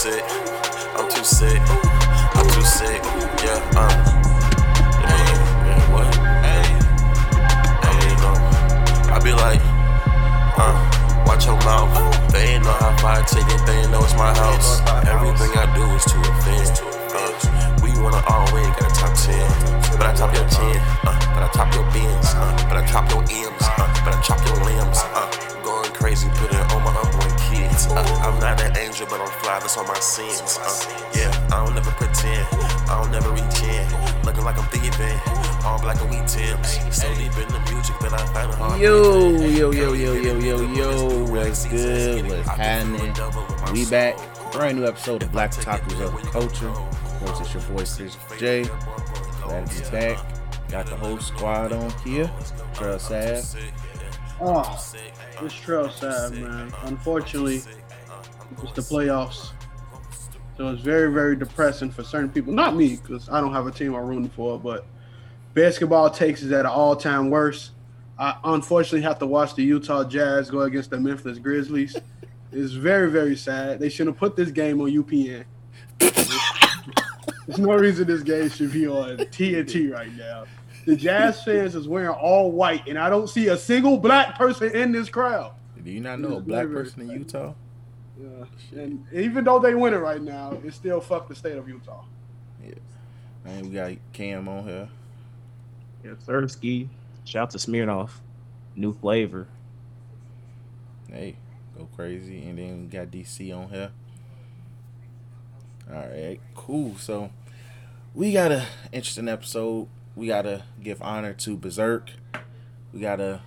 sick. I'm too sick. I'm too sick. Yeah, um. Hey, yeah, what? Hey. Hey, know. I be like, uh, watch your mouth. They ain't know how far I take it, they ain't know it's my house. Everything I do is to offend. Uh, we wanna all win, got a top 10. But I top your 10, uh, but I top your bins, uh, but I chop your M's, uh, but I chop your limbs. Uh, going crazy, put it on my unborn kids. Uh, I'm not an angel, but I'm fly, that's on my sins. Uh, yeah, I don't never pretend, I don't never reach in. Looking like I'm thieving, all black and wheat Tims. So deep in the music that I find hard. Yo, yo, yo, yo, yo, yo, yo, what's good? What's happening? We back. Brand new episode of Black Otakus of Culture. Of course, it's your boy Chris J. Glad to be back. Got the whole squad on here. Girl Sav. Oh, it's Trail sad, man. Unfortunately, it's the playoffs. So it's very, very depressing for certain people. Not me, because I don't have a team I'm rooting for, but basketball takes is at an all time worst. I unfortunately have to watch the Utah Jazz go against the Memphis Grizzlies. It's very, very sad. They should have put this game on UPN. There's no reason this game should be on TNT right now. The Jazz fans is wearing all white, and I don't see a single black person in this crowd. Do you not know a black person in Utah? Yeah. And even though they win it right now, it still fuck the state of Utah. Yeah. And we got Cam on here. Yeah, Thursky. Shout out to Smirnoff. New flavor. Hey, go crazy. And then we got DC on here. All right, cool. So we got an interesting episode. We gotta give honor to Berserk. We gotta,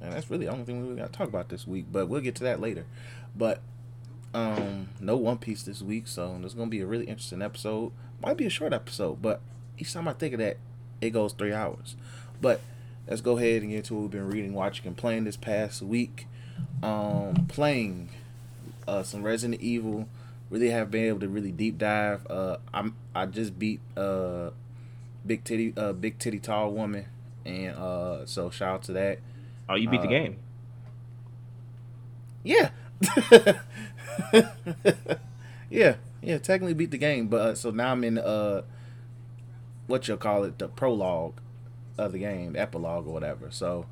and that's really the only thing we gotta talk about this week. But we'll get to that later. But um, no One Piece this week, so there's gonna be a really interesting episode. Might be a short episode, but each time I think of that, it goes three hours. But let's go ahead and get to what we've been reading, watching, and playing this past week. Um, playing uh, some Resident Evil. Really have been able to really deep dive. Uh, I'm I just beat uh, big titty uh, big titty tall woman, and uh, so shout out to that. Oh, you beat Uh, the game. Yeah. yeah, yeah, technically beat the game, but uh, so now I'm in uh what you'll call it, the prologue of the game, the epilogue or whatever. So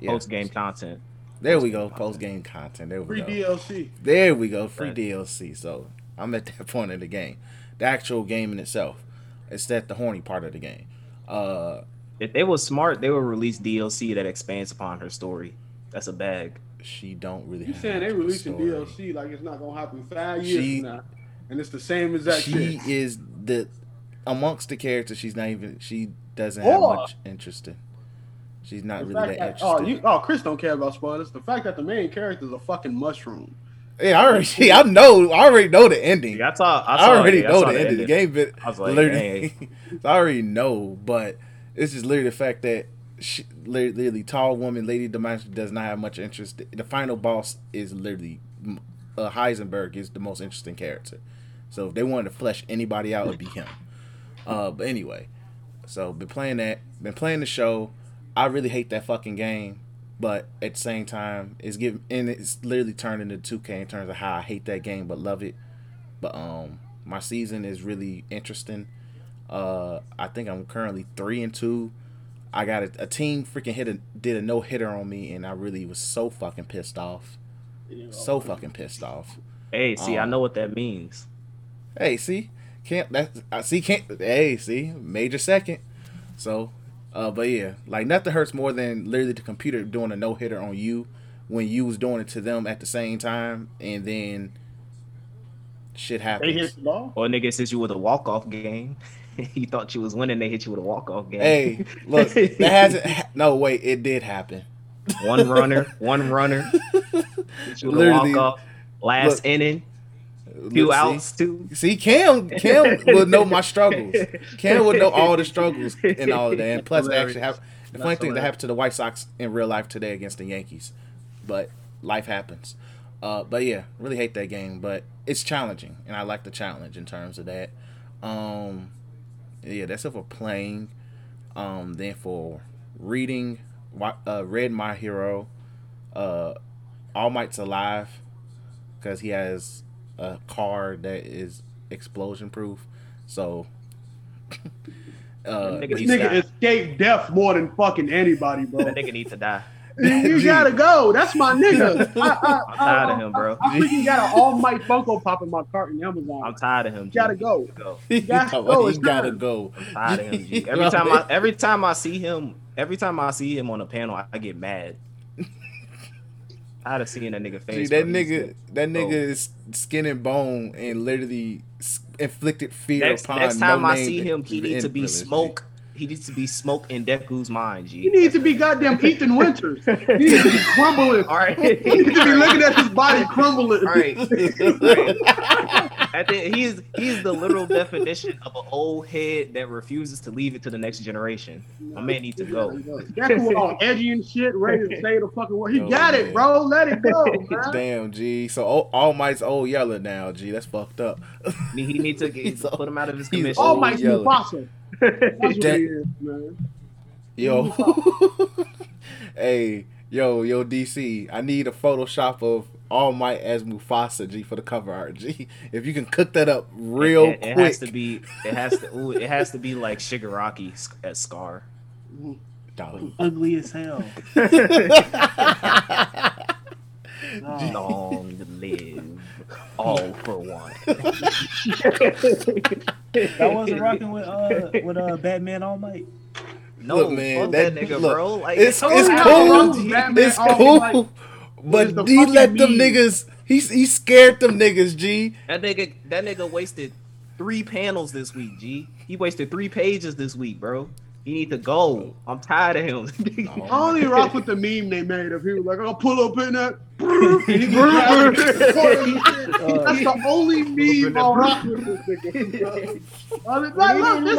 yeah. Post game content. There we go, post game content. There we Free go. DLC. There we go, free Right. DLC. So I'm at that point of the game. The actual game in itself. It's that the horny part of the game. Uh If they were smart, they would release DLC that expands upon her story. That's a bag. she don't really You have saying they much of a releasing story. DLC like it's not gonna happen five years She- from now, and it's the same exact she shit. is the amongst the characters she's not even she doesn't have much interest in she's not The really that that, interested oh, you, oh, Chris don't care about spoilers. The fact that the main character is a fucking mushroom. Yeah i already i know i already know the ending. Yeah, I saw. I, i, saw already yeah, I know saw the ending. of the game but I was like, literally I already know but it's just literally the fact that she, literally, literally tall woman lady Dimitrescu does not have much interest. The final boss is literally uh, heisenberg is the most interesting character. So if they wanted to flesh anybody out it'd be him. Uh but anyway so been playing that been playing the show. I really hate that fucking game but at the same time it's giving and it's literally turned into 2k in terms of how i hate that game but love it but um my season is really interesting uh i think i'm currently three and two i got a, a team freaking hit a did a no hitter on me and i really was so fucking pissed off so fucking pissed off Hey, see, I Um, know what that means. Hey, see, can't that I see can't. Hey, see, major second. So, uh, but yeah, like nothing hurts more than literally the computer doing a no hitter on you when you was doing it to them at the same time, and then shit They happens. hit the ball. Or nigga hit you with a walk off game. you thought you was winning, they hit you with a walk off game. Hey, look, that hasn't. ha- No, wait, it did happen. one runner, one runner. Hit you with a Literally, walk off. Last look, inning, few Look, see? outs too. See, Cam, Cam would know my struggles. Cam would know all the struggles and all of that. And plus, they actually have the funny That's thing that hilarious. happened to the White Sox in real life today against the Yankees. But life happens. Uh, but yeah, really hate that game. But it's challenging, and I like the challenge in terms of that. Um, yeah, that's it for playing. Um, then for reading, uh, read My Hero. Uh, All Might's alive because he has a car that is explosion proof. So. Uh, That This nigga escaped death more than fucking anybody, bro. That nigga need to die. you gotta go. That's my nigga. I, I, I'm tired of him, bro. I, I freaking got an all might Funko Pop in my cart in Amazon. I'm tired of him. G. Gotta go. Go. he gotta go, he it's gotta go. I'm tired of him. G. Every time I every time I see him, every time I see him on a panel, I get mad. Tired have seen that nigga face. that nigga, that nigga is skin and bone and literally inflicted fear Next, upon next time I no-name see him, he needs to be smoke. He needs to be smoke in Deku's mind, G. He needs to be goddamn Ethan Winters. He needs to be crumbling. All right. He needs to be looking at his body crumbling. All right. Right. I think he's he's the literal definition of an old head that refuses to leave it to the next generation. My man needs to go. Deku all edgy and shit, ready to say the fucking word. He Oh, got man. it, bro. Let it go, man. Damn, G. So all, all Might's old yeller now, G. That's fucked up. He he needs to get, He's put him out of his commission. All old Mike's. Mufasa. That's what That- is, man. Yo, hey, yo, yo, DC. I need a Photoshop of All Might as Mufasa, G, for the cover art, G. If you can cook that up real it, it quick, has to be. It has to. Ooh, it has to be like Shigaraki s- as Scar. Dog. Ugly as hell. Long live all for one. That wasn't rocking with uh with uh Batman All Might. No, Look, man, that, that- nigga, look, bro. Like, it's it's cool. Batman It's cool. Might is But he let them meme. niggas. He he scared them niggas, G. that nigga. That nigga wasted three panels this week. G. He wasted three pages this week, bro. He need to go. I'm tired of him. I only rock with the meme they made of him. Like, I'll pull up in that. and he grab it. That's the only meme I'll rock with this nigga. bro. Other than look, this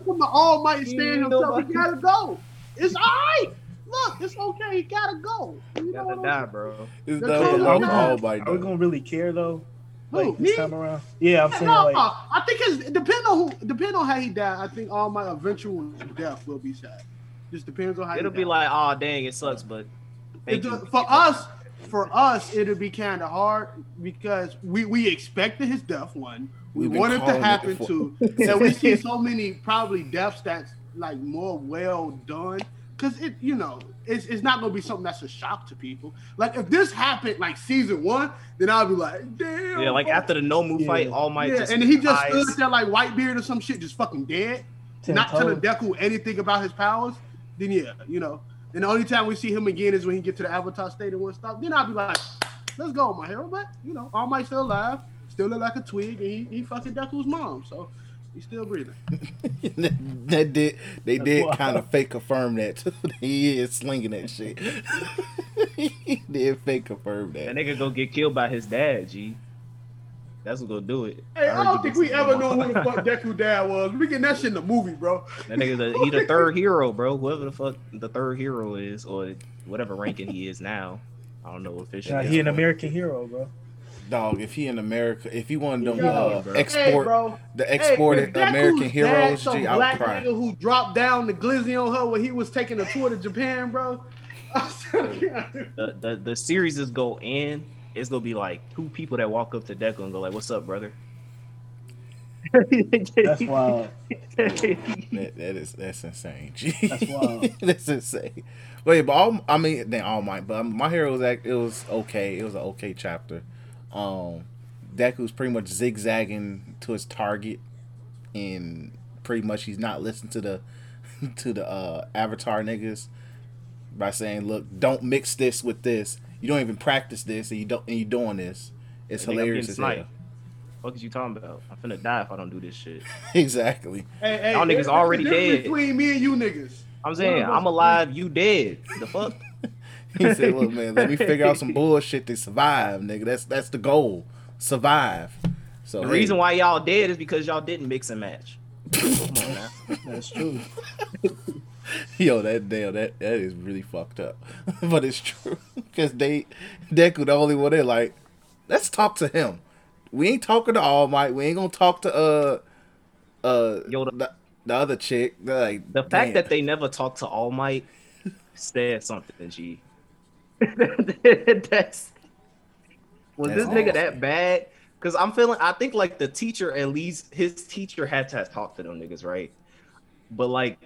is from the almighty Might stand himself. nobody. He gotta go. It's all right. Look, it's okay. He gotta go. You Gotta die, bro. It's The the color all, guy. all Might. Are we gonna really care though? Who, Like me? this time around? Yeah, I'm saying No, like I think it's depending on who, depending on how he died. I think All Might eventual death will be sad. Just depends on how It'll he be died. like, oh dang, it sucks, but thank It- you. for us, for us, it'll be kind of hard because we we expected his death one. We We've wanted to calling it happen to, and we see so many probably deaths that's like more well done. Cause it, you know, it's, it's not gonna be something that's a shock to people. Like if this happened like season one, then I'll be like, damn. Yeah, like after the Nomu Yeah. fight, All Might yeah, just and he just dies. stood there like Whitebeard or some shit, just fucking dead, ten not telling. Deku anything about his powers. Then yeah, you know. And the only time we see him again is when he get to the Avatar state and one stop. Then I'll be like, let's go, my hero. But you know, All Might still alive, still look like a twig, and he, he fucking Deku's mom, so he's still breathing. that, that did they That's did kind of fake confirm that too. he is slinging that shit. he did fake confirm That that. nigga go get killed by his dad, G. That's what's gonna do it. Hey, I heard don't think we ever more. know who the fuck Deku dad was. We getting that shit in the movie, bro. That nigga, the, he the third hero, bro. Whoever the fuck the third hero is, or whatever ranking he is now. I don't know officially. Yeah, he an American hero, bro. Dog, if he in America, if he one of them Yo, uh, bro. Hey, export bro. the exported Hey, American dad heroes, some G, I black would cry. nigga who dropped down the glizzy on her when he was taking a tour to Japan, bro. I said, yeah. the, the the series is go in. It's gonna be like two people that walk up to Deku and go like, "What's up, brother?" That's wild. That, that is that's insane. G. That's wild. that's insane. Wait, but all I mean, they all might. but my hero was act. It was okay. It was an okay chapter. Um, Deku's pretty much zigzagging to his target, and pretty much he's not listening to the to the uh, Avatar niggas by saying, "Look, don't mix this with this. You don't even practice this, and you don't and you doing this. It's Nigga, I'm hilarious getting as hell." sniped. What is you talking about? I'm finna die if I don't do this shit. exactly. Hey, hey, Y'all niggas already difference dead. Between me and you niggas. I'm saying One of us- I'm alive, you dead. The fuck? He said, "Look, man, let me figure out some bullshit to survive, nigga. That's that's the goal. Survive." So The hey, reason why y'all dead is because y'all didn't mix and match. Come on. That's true. yo, that damn, that that is really fucked up, but it's true because they Deku the only one. They're like, let's talk to him. We ain't talking to All Might. We ain't gonna talk to uh uh Yo, the- the, the other chick. Like The fact damn. that they never talked to All Might said something, G. That's was That's this nigga awesome. that bad Cause I'm feeling I think like the teacher at least his teacher had to have talked to them niggas, right? But like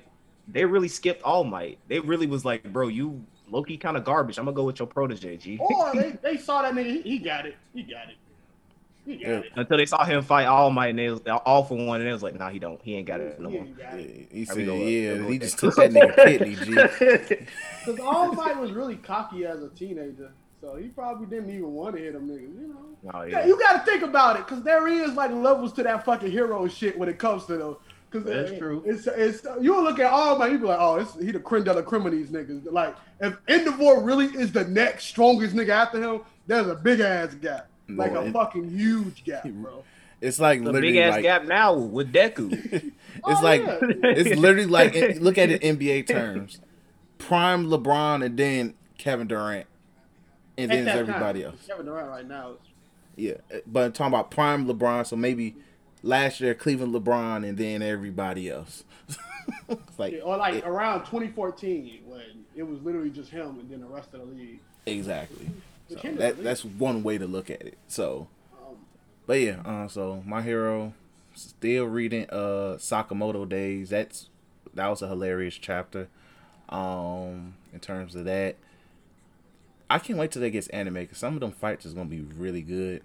they really skipped All Might. They really was like, bro, you Loki kind of garbage. I'm gonna go with your protege, G. Or they, they saw that nigga. He, he got it. He got it. He got Yeah. Until they saw him fight All Might and they was all for one, and it was like, nah, he don't. He ain't got it no He more. ain't got. He said, go, yeah, there go he just took that nigga kidney, G. Because All Might was really cocky as a teenager, so he probably didn't even want to hit them nigga. You know. Oh, Yeah, yeah. you got to think about it, because there is like levels to that fucking hero shit when it comes to them. Because That's true. It's it's you look at all my you be like, oh, it's, he the creme de la creme of these niggas. Like if Endeavor really is the next strongest nigga after him, there's a big ass gap, like No, a it- fucking huge gap, bro. It's like The literally big ass like gap now with Deku. it's Oh, like yeah. it's literally like look at it in NBA terms. Prime LeBron and then Kevin Durant. And then it's everybody time, else. Kevin Durant right now. Yeah. Uh, but I'm talking about prime LeBron, so maybe last year Cleveland LeBron and then everybody else. it's like Or like it- around 2014 when it was literally just him and then the rest of the league. exactly. So that that's one way to look at it. So Um, But yeah, uh, so my hero still reading uh Sakamoto Days. That's that was a hilarious chapter. Um, in terms of that, I can't wait till they gets anime because some of them fights is gonna be really good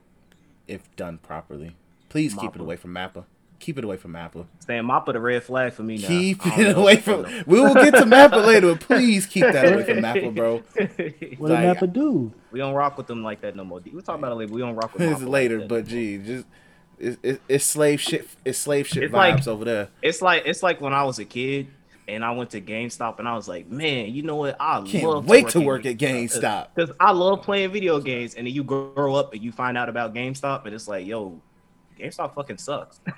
if done properly. Please keep it away from Mappa. Keep it away from Mappa. Saying Mappa the red flag for me now. Keep it know. away from. We will get to Mappa later, but please keep that away from Mappa, bro. What Like- did Mappa do? we don't rock with them like that no more. We talk about it later. We don't rock with It's Mappa later, like that. but gee, just it's, it's, it's slave shit. It's slave shit It's vibes like- over there. It's like it's like when I was a kid and I went to GameStop and I was like, man, you know what? I Can't love wait to work at GameStop. because I love playing video games. And then you grow up and you find out about GameStop and it's like, yo, GameStop fucking sucks.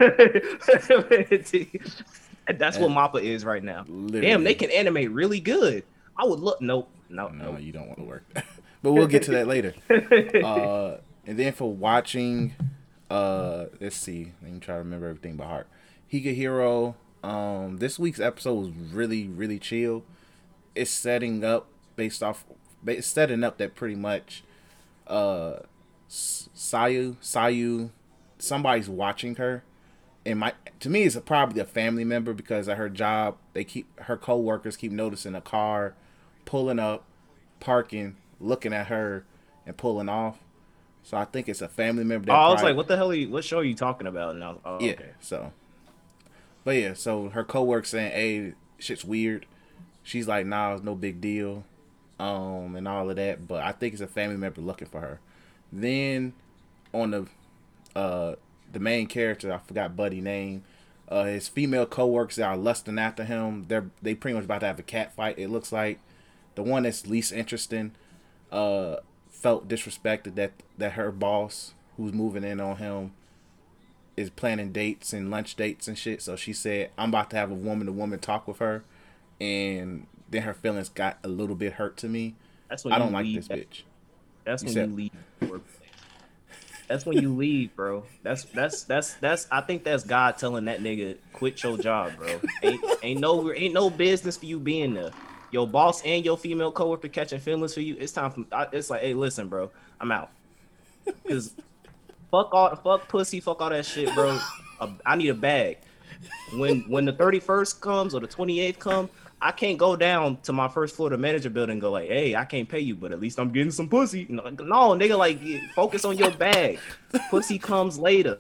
That's what Mappa is right now. Literally. Damn, they can animate really good. I would look. Nope. No, No, no. you don't want to work. but we'll get to that later. Uh, and then for watching, uh, let's see. Let me try to remember everything by heart. Higehiro. Um, this week's episode was really, really chill. It's setting up based off. It's setting up that pretty much, uh, Sayu, Sayu, somebody's watching her. And my to me, it's a, probably a family member because at her job, they keep her coworkers keep noticing a car pulling up, parking, looking at her, and pulling off. So I think it's a family member. That Oh, I was probably- like, what the hell? Are you, what show are you talking about? And I was, oh, yeah. okay. So, but yeah, so her coworker saying, "Hey, shit's weird." She's like, "Nah, it's no big deal," um, and all of that. But I think it's a family member looking for her. Then, on the, uh, the main character, I forgot Buddy name. Uh, his female coworkers are lusting after him. They're they pretty much about to have a cat fight. It looks like the one that's least interesting. Uh, felt disrespected that that her boss, who's moving in on him, is planning dates and lunch dates and shit. So she said, I'm about to have a woman to woman talk with her. And then her feelings got a little bit hurt to me. That's when I don't like this that- bitch. That's You when said- you leave. That's when you leave, bro. That's that's that's that's. I think that's God telling that nigga quit your job, bro. Ain't ain't no ain't no business for you being there. Your boss and your female coworker catching feelings for you. It's time for. It's like, hey, listen, bro, I'm out. Cause fuck all fuck pussy, fuck all that shit, bro. I need a bag. When when the 31st comes or the 28th come, I can't go down to my first floor, the manager building, go like, "Hey, I can't pay you, but at least I'm getting some pussy." No, no, nigga, like focus on your bag. pussy comes later.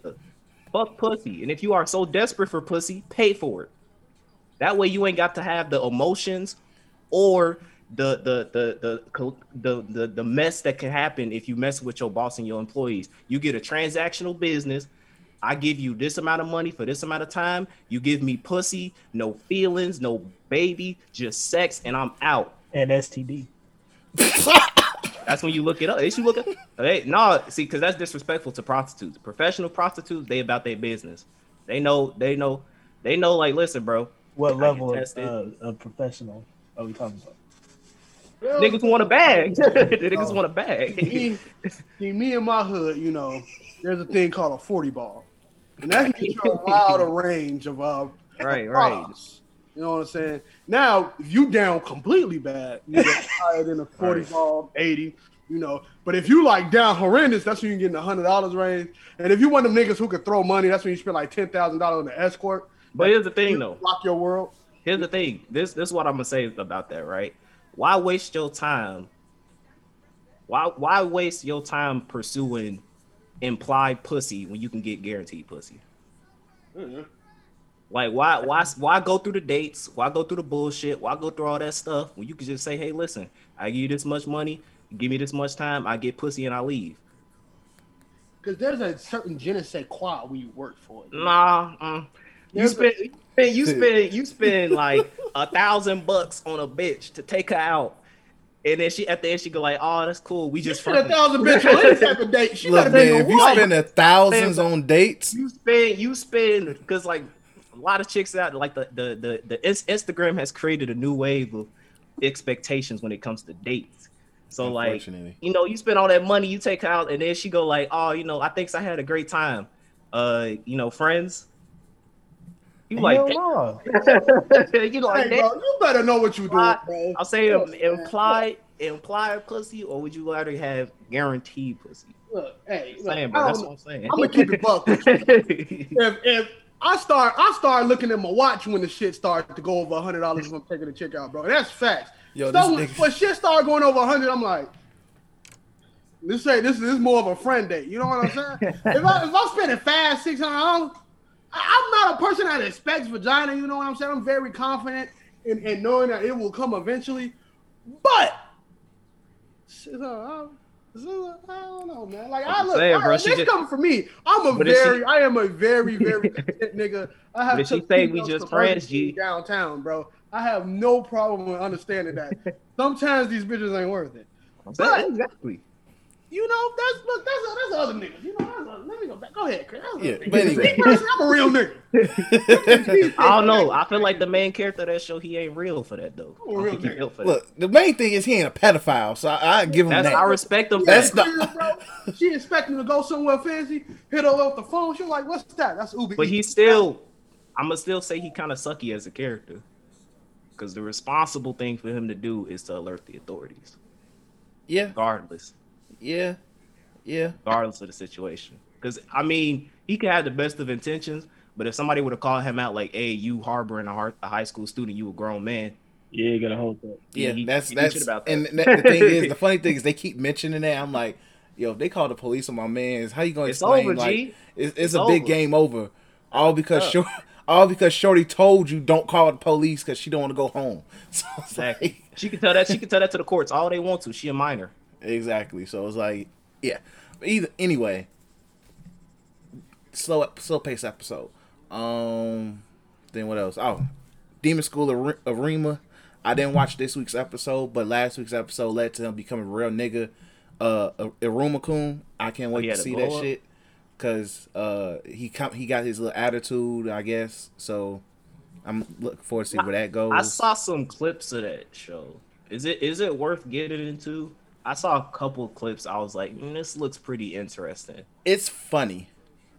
Fuck pussy, and if you are so desperate for pussy, pay for it. That way, you ain't got to have the emotions or the the the the the the, the mess that can happen if you mess with your boss and your employees. You get a transactional business. I give you this amount of money for this amount of time. You give me pussy, no feelings, no baby, just sex, and I'm out. And STD. That's when you look it up. They should look at hey, no, see, because that's disrespectful to prostitutes. Professional prostitutes, they about their business. They know, they know, they know. Like, listen, bro, What I level of, uh, of professional are we talking about? niggas want a bag. the niggas want a bag. me, see, me and my hood, you know, there's a thing called a 40 ball. And that get you a wider range of uh, Right, right. You know what I'm saying? Now, if you down completely bad, you get higher than a 40 Right. ball, 80. You you know. But if you like down horrendous, that's when you get in the hundred dollars range. And if you one of them niggas who could throw money, that's when you spend like ten thousand dollars on the escort. But here's the thing, though. Rock your world. Here's the thing. This this is what I'm gonna say about that, right? Why waste your time? Why why waste your time pursuing implied pussy when you can get guaranteed pussy? Mhm. Like why why why go through the dates? Why go through the bullshit? Why go through all that stuff when you can just say, "Hey, listen, I give you this much money, give me this much time, I get pussy and I leave." Because there's a certain je ne sais quoi when you work for it. Nah, mm. you you spend you spend you spend like a thousand bucks on a bitch to take her out, and then she at the end she go like, "Oh, that's cool. We You just spend a thousand bitch on any type of date. She Look, man, if you spend a thousands on dates, you spend you spend because like a lot of chicks out like the the the, the Ins- Instagram has created a new wave of expectations when it comes to dates. So like you know you spend all that money you take her out and then she go like oh you know I think I had a great time, uh you know friends. You like Hell no. you like Hey, that? bro, you better know what you doing, bro. I'll say Look, um, man, implied implied pussy, or would you rather have guaranteed pussy? Look, hey, look, Saying, I bro, that's what I'm saying. I'm gonna keep it buck. if if I start I start looking at my watch when the shit starts to go over a hundred dollars if I'm taking a chick out, bro. That's facts. Yo, so when, nigga- when shit start going over a hundred, I'm like, let's say this, this is more of a friend date. You know what I'm saying? if I if I'm spending five six hundred dollars, I'm not a person that expects vagina. You know what I'm saying? I'm very confident in, in knowing that it will come eventually, but. I- don't know, man. Like I look, saying, bro, this just- coming from me. I'm a But if she- very, I am a very, very content nigga. I have But she say we just friends, G. downtown, bro. I have no problem with understanding that. Sometimes these bitches ain't worth it. I'm exactly. You know, that's look, that's that's other niggas. You know, that's other, let me go back. Go ahead, Chris. That's Yeah, but anyway. Me personally, I'm a real nigga. I don't know. I feel like the main character of that show, he ain't real for that though. Oh, I don't real nigga. built that. look, the main thing is he ain't a pedophile, so I, I give him That's that. I respect him. for That's that. not- bro. She expecting to go somewhere fancy, hit her off the phone. She was like, "What's that?" That's Uber. But Eats. he still, I'm gonna still say he kind of sucky as a character, because the responsible thing for him to do is to alert the authorities, yeah, regardless, yeah, yeah. regardless of the situation. Because I mean, he could have the best of intentions, but if somebody would have called him out like, "Hey, you harboring a, heart, a high school student, you a grown man," Yeah, you gotta hold that. Yeah, he- that's he that's about that. and the thing is, the funny thing is they keep mentioning that. I'm like, yo, if they call the police on my man's, how you gonna It's explain over, like G. it's, it's, It's a big game over, all because Yeah. short, all because Shorty told you don't call the police because she don't want to go home. So exactly. like, She can tell that. She can tell that to the courts all they want to. She a minor. Exactly. So it's like, yeah. But either anyway, slow slow pace episode. Um, then what else? Oh, Demon School of, of Rima. I didn't watch this week's episode, but last week's episode led to him becoming a real nigga. Uh, Iruma-kun. I can't wait he to see that up? shit. Cause uh, he come, he got his little attitude, I guess. So I'm looking forward to see where that goes. I saw some clips of that show. Is it is it worth getting into? I saw a couple clips. I was like, mm, this looks pretty interesting. it's funny.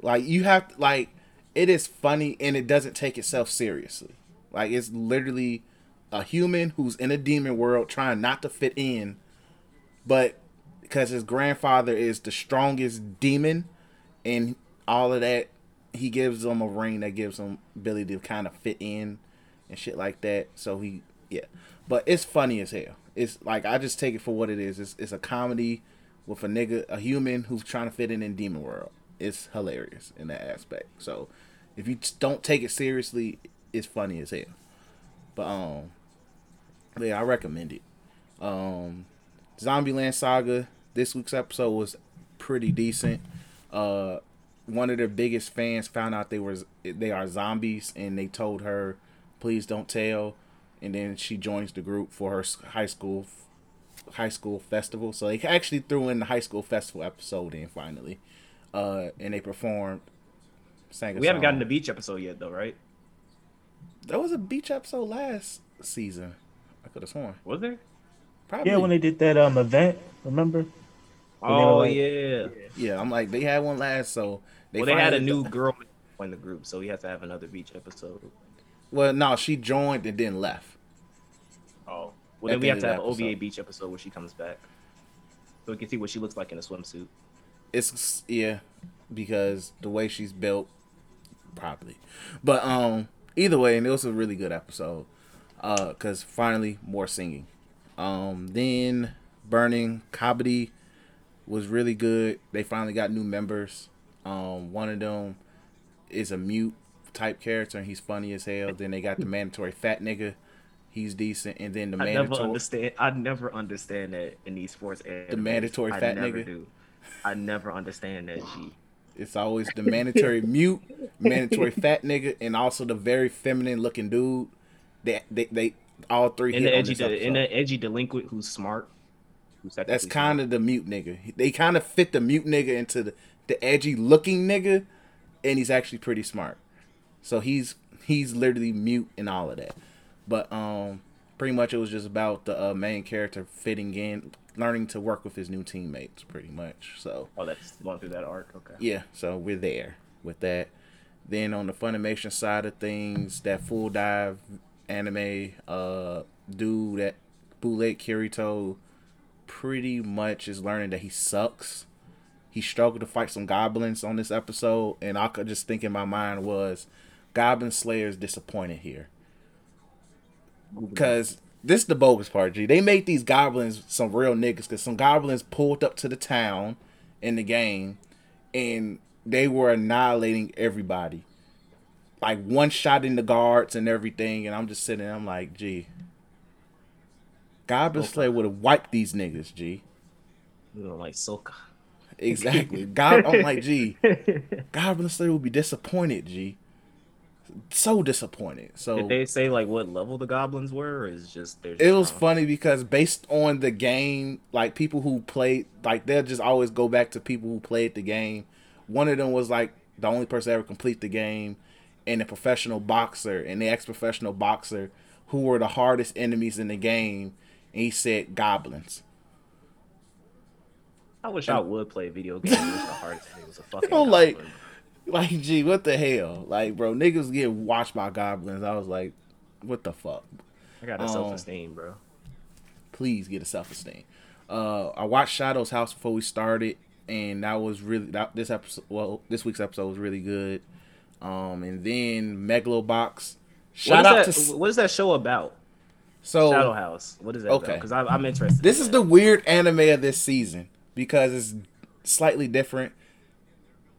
Like you have like it is funny and it doesn't take itself seriously. Like it's literally a human who's in a demon world trying not to fit in, but because his grandfather is the strongest demon and all of that, he gives him a ring that gives him ability to kind of fit in and shit like that. So he yeah. But it's funny as hell. It's like I just take it for what it is. It's it's a comedy with a nigga, a human who's trying to fit in in demon world. It's hilarious in that aspect. So if you don't take it seriously, it's funny as hell. But um, yeah, I recommend it. Um, Zombieland Saga. This week's episode was pretty decent. Uh, one of their biggest fans found out they were they are zombies, and they told her, "Please don't tell." And then she joins the group for her high school high school festival. So they actually threw in the high school festival episode in finally, uh, and they performed. Sang a We haven't gotten the beach episode yet, though, right? There was a beach episode last season. I could have sworn. Was there? Probably. Yeah, when they did that um event, remember? Oh like- yeah. Yeah, I'm like they had one last, so they well, they had a finally- new girl in the group, so we have to have another beach episode. Well, no, she joined and then left. Oh. Well, then we have to have an OVA beach episode where she comes back. so we can see what she looks like in a swimsuit. It's yeah, because the way she's built, probably. But um, either way, and it was a really good episode. Uh, cause finally more singing. Um, then burning Kabaddi was really good. They finally got new members. Um, one of them is a mute type character, and he's funny as hell. Then they got the mandatory fat nigga. He's decent, and then the I never understand. I never understand that in these sports. The mandatory I fat never nigga? Do. I never understand that. G. It's always the mandatory mute, mandatory fat nigga, and also the very feminine looking dude. They they, they all three. And the edgy, de- and the edgy delinquent who's smart. Who's That's kind of the mute nigga. They kind of fit the mute nigga into the, the edgy looking nigga, and he's actually pretty smart. So he's he's literally mute and all of that. But um, pretty much it was just about the uh, main character fitting in, learning to work with his new teammates, pretty much. So Oh, that's going through that arc. Okay. yeah, so we're there with that. Then on the Funimation side of things, that full dive anime uh dude that bootleg Kirito pretty much is learning that he sucks. He struggled to fight some goblins on this episode, and I could just think in my mind was Goblin Slayer's disappointed here. Cause this is the bogus part, G. They made these goblins some real niggas because some goblins pulled up to the town in the game and they were annihilating everybody. Like one shot in the guards and everything, and I'm just sitting there, I'm like, gee. Goblin Slayer would have wiped these niggas, G. You know, like Soka. Exactly. God I'm like, gee, Goblin Slayer would be disappointed, G. So disappointed. So Did they say like what level the goblins were, or is just they're it was funny because based on the game, like people who played, like they'll just always go back to people who played the game. One of them was like the only person to ever complete the game, and a professional boxer, and the ex-professional boxer, who were the hardest enemies in the game. And he said goblins. I wish I would play video games. The hardest thing. Was a fucking. I'm like- goblin. Like, gee, what the hell? Like, bro, niggas get watched by goblins. I was like, what the fuck? I got a um, self esteem, bro. please get a self esteem. Uh, I watched Shadow's House before we started, and that was really that this episode. Well, this week's episode was really good. Um, and then Megalobox. Shout What out is to that, what is that show about? so Shadow House. What is that? Okay. Because I'm interested. this in is that. the weird anime of this season because it's slightly different,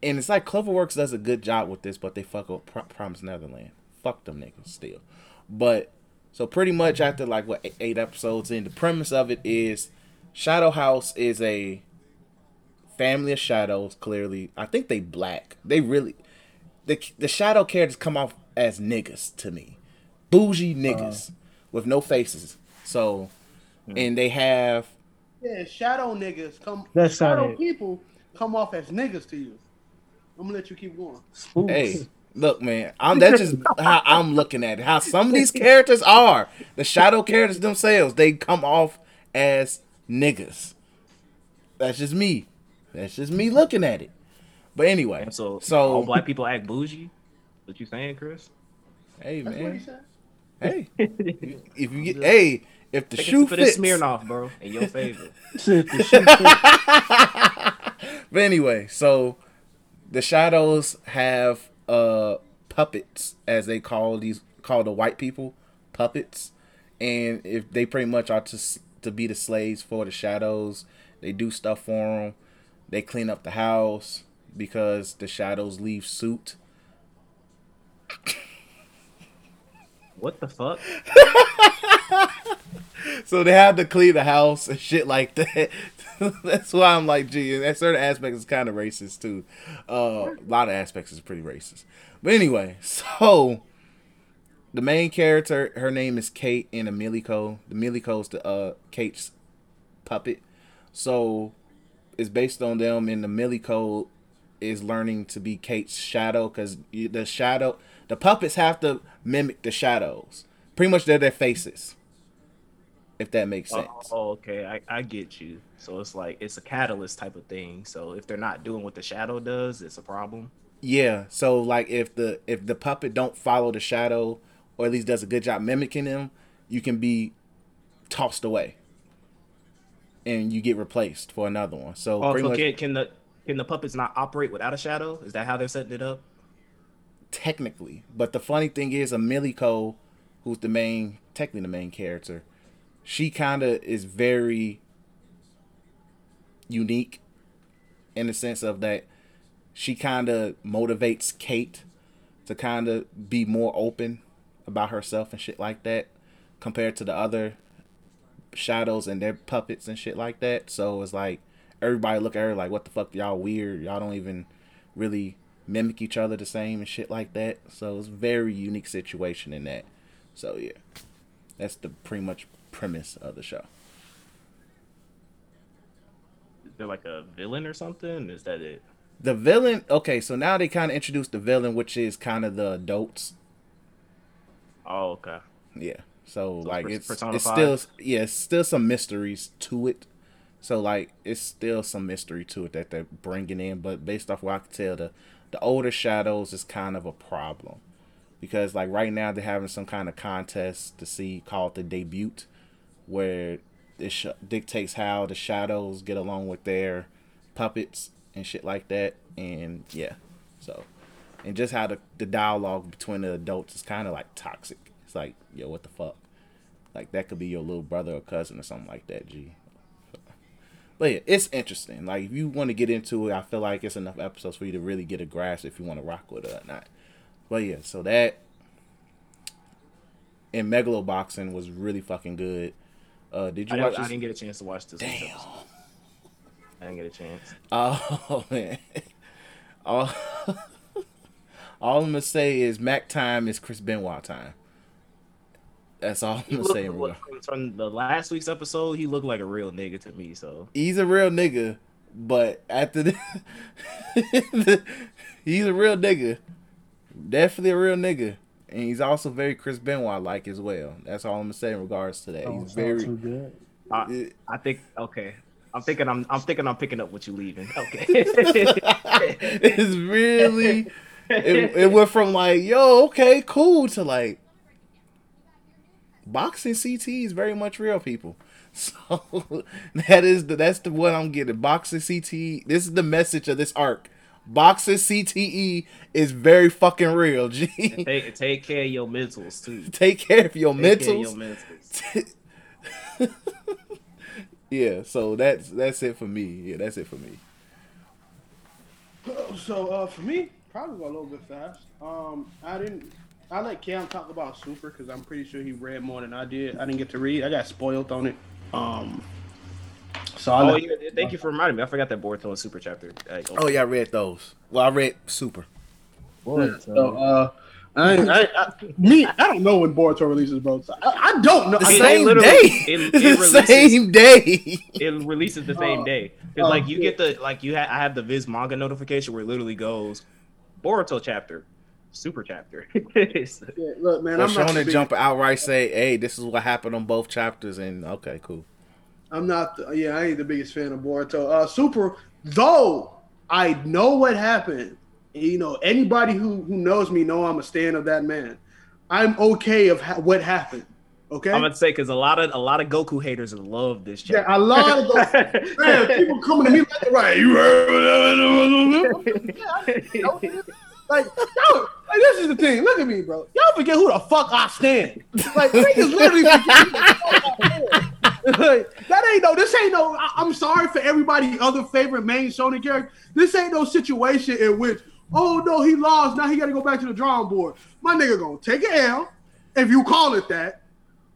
and it's like Cloverworks does a good job with this, but they fuck up Pro- Promise Neverland. Fuck them niggas still, but so pretty much after like what eight- eight episodes in, the premise of it is Shadow House is a family of shadows. Clearly, I think they black. They really the the shadow characters come off as niggas to me, bougie uh-huh. niggas with no faces. So, and they have Yeah, shadow niggas come. That's shadow people come off as niggas to you. I'm gonna let you keep going. Spooks. Hey, look, man. I'm that's just how I'm looking at it. How some of these characters are the shadow characters themselves. They come off as niggas. That's just me. That's just me looking at it. But anyway, And so, so all black people act bougie. What you saying, Chris? hey That's what he man, said. hey, if you get hey, if the Take shoe a sip of this fits, Smirnoff, bro, in your favor. Shit, the shit fit. But anyway, so the shadows have uh puppets, as they call these call the white people puppets, and if they pretty much are to to be the slaves for the shadows, they do stuff for them. They clean up the house because the shadows leave suit. What the fuck? So they have to clean the house and shit like that. That's why I'm like, gee, and that certain aspect is kind of racist too. Uh, a lot of aspects is pretty racist. But anyway, so the main character, her name is Kate and Emilico. The Emilico's the uh Kate's puppet. So it's based on them, and the Emilico is learning to be Kate's shadow because the shadow, the puppets have to mimic the shadows. Pretty much, they're their faces if that makes oh, sense. Oh, okay. I, I get you. So it's like it's a catalyst type of thing. So if they're not doing what the shadow does, it's a problem. Yeah. So like if the if the puppet don't follow the shadow or at least does a good job mimicking him, you can be tossed away. and you get replaced for another one. So Oh, so much, can, can the can the puppets not operate without a shadow? Is that how they're setting it up? technically. But the funny thing is, Emilico, who's the main, technically the main character, she kind of is very unique in the sense of that she kind of motivates Kate to kind of be more open about herself and shit like that compared to the other shadows and their puppets and shit like that. So it's like everybody look at her like, what the fuck, y'all weird. Y'all don't even really mimic each other the same and shit like that. So it's very unique situation in that. So yeah, that's the pretty much premise of the show. Is there like a villain or something? Is that it? The villain, okay, so now they kind of introduced the villain, which is kind of the adults. Oh, okay. Yeah. So, like it's it's still yeah, it's still some mysteries to it. So like it's still some mystery to it that they're bringing in, but based off what I can tell, the the older shadows is kind of a problem because like right now they're having some kind of contest to see called the debut, where it sh- dictates how the shadows get along with their puppets and shit like that, and yeah, so and just how the, the dialogue between the adults is kind of like toxic. It's like, yo, what the fuck? Like that could be your little brother or cousin or something like that, G. But yeah, it's interesting. Like if you want to get into it, I feel like it's enough episodes for you to really get a grasp if you want to rock with it or not. But yeah, so that and Megaloboxing was really fucking good. Uh, did you I, watch didn't, I didn't get a chance to watch this. Damn. episode. I didn't get a chance. Oh man. All, all I'm gonna say is Mac time is Chris Benoit time. That's all I'm gonna say. from the last week's episode, he looked like a real nigga to me. So He's a real nigga, but after the, he's a real nigga, definitely a real nigga, and he's also very Chris Benoit like as well. That's all I'm gonna say in regards to that. Don't He's very. too good. I, I think okay. I'm thinking I'm I'm thinking I'm picking up what you're leaving. Okay. it's really it, it went from like yo okay cool to like boxing cte is very much real people so that is the that's the one i'm getting boxing CTE. this is the message of this arc boxing cte is very fucking real g take take care of your mentals too. take care of your Take care of your mentals mentals. yeah so that's that's it for me yeah that's it for me So uh, for me, probably go a little bit fast. Um, I didn't. I let Cam talk about Super because I'm pretty sure he read more than I did. I didn't get to read. I got spoiled on it. Um, so I Oh let, yeah, thank you for reminding me. I forgot that Boruto and Super chapter. Like, oh yeah i read those well i read super So uh, I, I, I, me, I don't know when Boruto releases, bro. So I, I don't know. the I, it same literally- day it- it the releases- same day it releases the same Oh. day. Cause Oh, like you yeah. get the like you ha- I have the Viz manga notification where it literally goes Boruto chapter, Super chapter. Yeah, look, man, Or I'm not. the Shonen big- Jump outright say, "Hey, this is what happened on both chapters," and okay, cool. I'm not. The, yeah, I ain't the biggest fan of Boruto. Uh, Super, though, I know what happened. You know, anybody who who knows me know I'm a fan of that man. I'm okay of ha- what happened. Okay. I'm gonna say because a lot of a lot of Goku haters love this yeah, chapter. a lot of those man, people coming to me like, right, you heard. Yeah, I know. like, yo, like, this is the thing. Look at me, bro. Y'all forget who the fuck I stand. Like, niggas literally forget who the fuck I stand. That ain't no. This ain't no. I, I'm sorry for everybody other favorite main Shonen character. This ain't no situation in which, oh no, he lost. Now he got to go back to the drawing board. My nigga gonna take an L, if you call it that.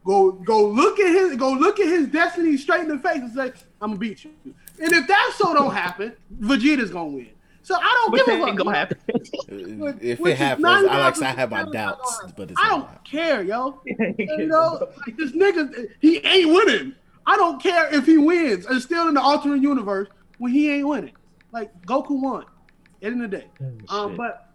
Go go look at his go look at his destiny straight in the face and say, I'm gonna beat you. And if that so don't happen, Vegeta's gonna win. So I don't But give that a fuck. ain't gonna happen. If Which it is happens, I like 99% I have my doubts, but it's I don't happening. care, yo. You know, like this nigga, he ain't winning. I don't care if he wins. It's still in the alternate universe when he ain't winning. Like Goku won. End of the day. Um, but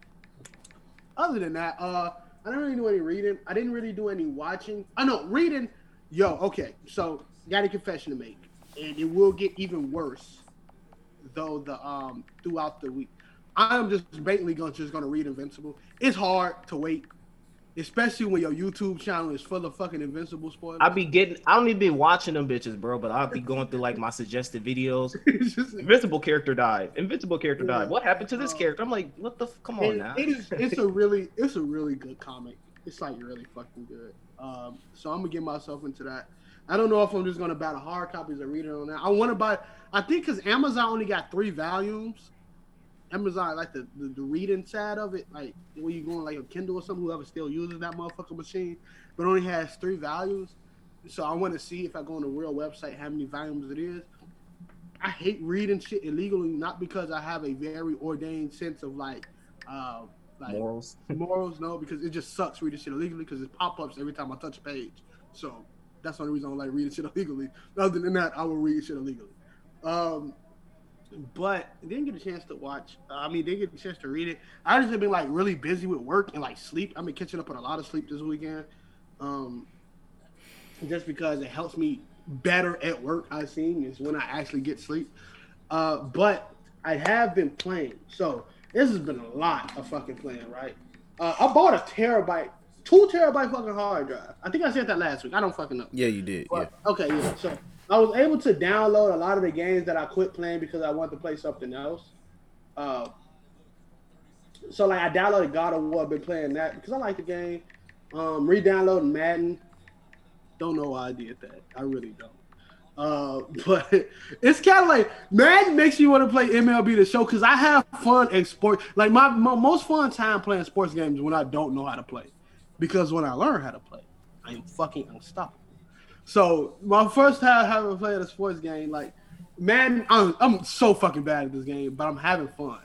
other than that, uh, I didn't really do any reading. I didn't really do any watching. I know reading. Yo, okay. So got a confession to make, and it will get even worse though the um throughout the week. I'm just basically going just going to read Invincible. It's hard to wait especially when your YouTube channel is full of fucking invincible spoilers. I be getting. I don't even be watching them bitches, bro. But I'll be going through like my suggested videos. Just- Invincible character died. Invincible character Yeah. died. What happened to this Uh, character? I'm like, what the? F- come on now. it is. It's a really. It's a really good comic. It's like really fucking good. Um, so I'm gonna get myself into that. I don't know if I'm just gonna buy the hard copies or read it on that. I want to buy. I think because Amazon only got three volumes. Amazon like the, the the reading side of it, like when you go on like a Kindle or something, whoever still uses that motherfucking machine, but only has three volumes. So I want to see if I go on the real website how many volumes it is. I hate reading shit illegally, not because I have a very ordained sense of like, uh, like Morals. morals, no, because it just sucks reading shit illegally because it pop ups every time I touch a page. So that's the only reason I don't like reading shit illegally. Other than that, I will read shit illegally. Um, but didn't get a chance to watch. I mean, didn't get a chance to read it. I just have been like really busy with work and like sleep. I've been catching up on a lot of sleep this weekend. Um, just because it helps me better at work. I've seen is when I actually get sleep. Uh, but I have been playing, so this has been a lot of fucking playing. Right? Uh, I bought a terabyte, two terabyte fucking hard drive. I think I said that last week. I don't fucking know. Yeah, you did. Yeah. Okay, yeah. So I was able to download a lot of the games that I quit playing because I wanted to play something else. Uh, so like I downloaded God of War, been playing that because I like the game. Um, re-downloading Madden. Don't know why I did that. I really don't. Uh, but it's kind of like Madden makes you want to play MLB the show because I have fun at sports. Like my, my most fun time playing sports games when I don't know how to play, because when I learn how to play, I am fucking unstoppable. So my first time having played a sports game, like man, I'm, I'm so fucking bad at this game, but I'm having fun.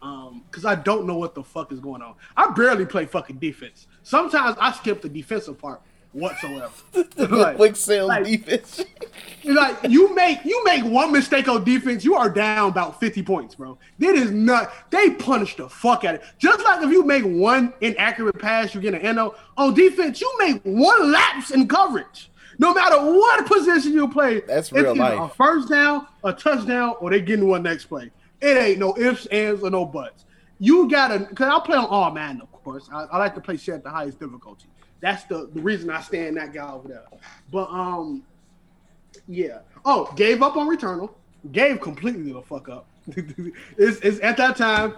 Um, cause I don't know what the fuck is going on. I barely play fucking defense. Sometimes I skip the defensive part whatsoever. Like- Quick sales like- defense. like you make you make one mistake on defense, you are down about 50 points, bro. That is not they punish the fuck out of it. Just like if you make one inaccurate pass, you get an NO. On defense, you make one lapse in coverage. No matter what position you play, That's real life. A first down, a touchdown, or they getting one next play. It ain't no ifs, ands, or no buts. You gotta because I play on all man, of course. I, I like to play shit at the highest difficulty. That's the, the reason I stand that guy over there. But um yeah. Oh, gave up on Returnal. Gave completely the fuck up. it's, it's at that time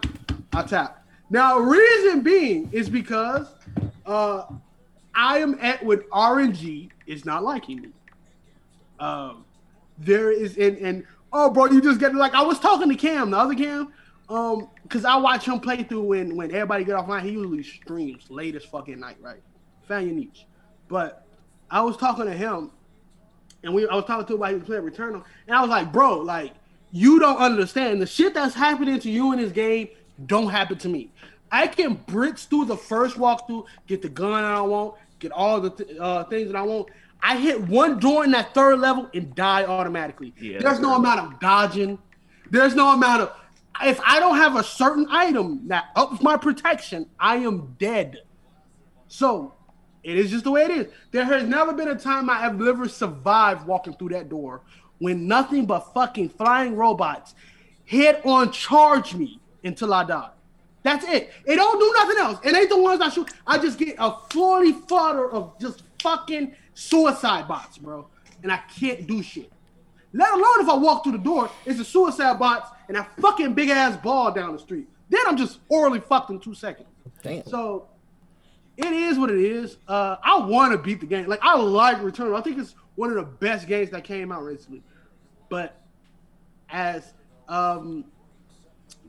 I tapped. Now, reason being is because uh I am at with RNG is not liking me. Um there is and and oh bro, you just get like I was talking to Cam, the other Cam, um, because I watch him play through when when everybody get offline, he usually streams late as fucking night, right? Fan your niche. But I was talking to him and we I was talking to him about he was playing Returnal, and I was like, bro, like you don't understand the shit that's happening to you in this game don't happen to me. I can blitz through the first walkthrough, get the gun I want, get all the th- uh, things that I want. I hit one door in that third level and die automatically. Yeah, There's no amount of dodging. There's no amount of if I don't have a certain item that ups my protection, I am dead. So it is just the way it is. There has never been a time I have ever survived walking through that door when nothing but fucking flying robots hit on charge me until I die. That's it. It don't do nothing else. It ain't the ones I shoot. I just get a fully flutter of just fucking suicide bots, bro. And I can't do shit. Let alone if I walk through the door, it's a suicide bots and a fucking big ass ball down the street. Then I'm just orally fucked in two seconds. Damn. So it is what it is. Uh, I want to beat the game. Like I like Returnal. I think it's one of the best games that came out recently. But as um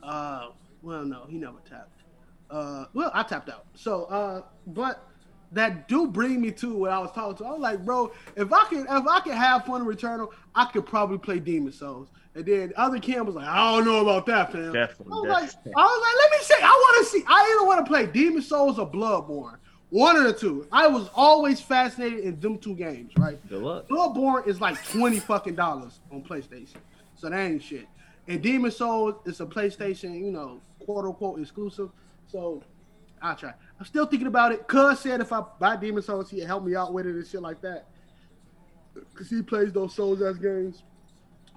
uh well no, he never tapped. Uh well I tapped out. So uh but that do bring me to what I was talking to. I was like, bro, if I can if I can have fun in Returnal, I could probably play Demon Souls. And then other Cam was like, I don't know about that, fam. Definitely, I was like. I was like, let me see. I want to see. I either want to play Demon Souls or Bloodborne. One of the two. I was always fascinated in them two games, right? Good luck. Bloodborne is like twenty fucking dollars on PlayStation, so that ain't shit. And Demon Souls is a PlayStation, you know, quote unquote exclusive. So I'll try. I'm still thinking about it. Cuz said if I buy Demon Souls, he'd help me out with it and shit like that. Cause he plays those Souls as games.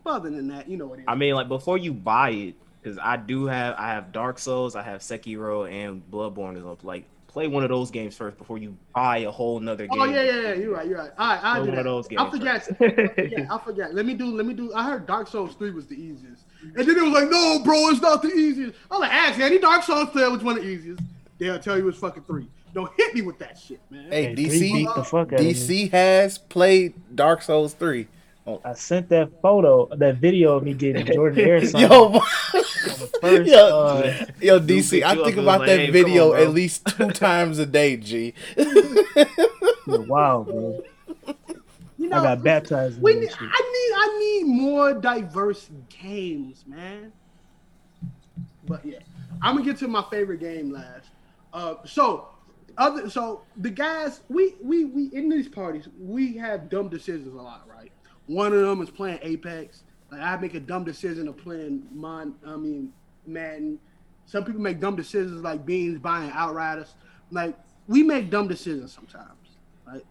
But other than that, you know what it is. I mean, like before you buy it, because I do have I have Dark Souls, I have Sekiro, and Bloodborne is on like play one of those games first before you buy a whole nother oh, game. Oh yeah, yeah, yeah. You're right. You're right. All right, I'll Play do one of that. those I forget. yeah, I forget. Let me do. Let me do. I heard Dark Souls three was the easiest, and then it was like, no, bro, it's not the easiest. I'm like, ask any Dark Souls player which one the easiest. They'll tell you it's fucking three. Don't hit me with that shit, man. Hey, Hey, DC, beat the fuck out of me. DC has played Dark Souls three. I sent that photo, that video of me getting Jordan Air signed Yo, first, yo, uh, yo, DC, I think about that like, video on, at least two times a day, G. wow, bro. You I got baptized. In We that need, shit. I need I need more diverse games, man. But yeah, I'm gonna get to my favorite game last. Uh, so other so the guys we we we in these parties we have dumb decisions a lot, right? One of them is playing Apex. Like I make a dumb decision of playing Mon. I mean Madden. Some people make dumb decisions like Beans buying Outriders. Like we make dumb decisions sometimes, right?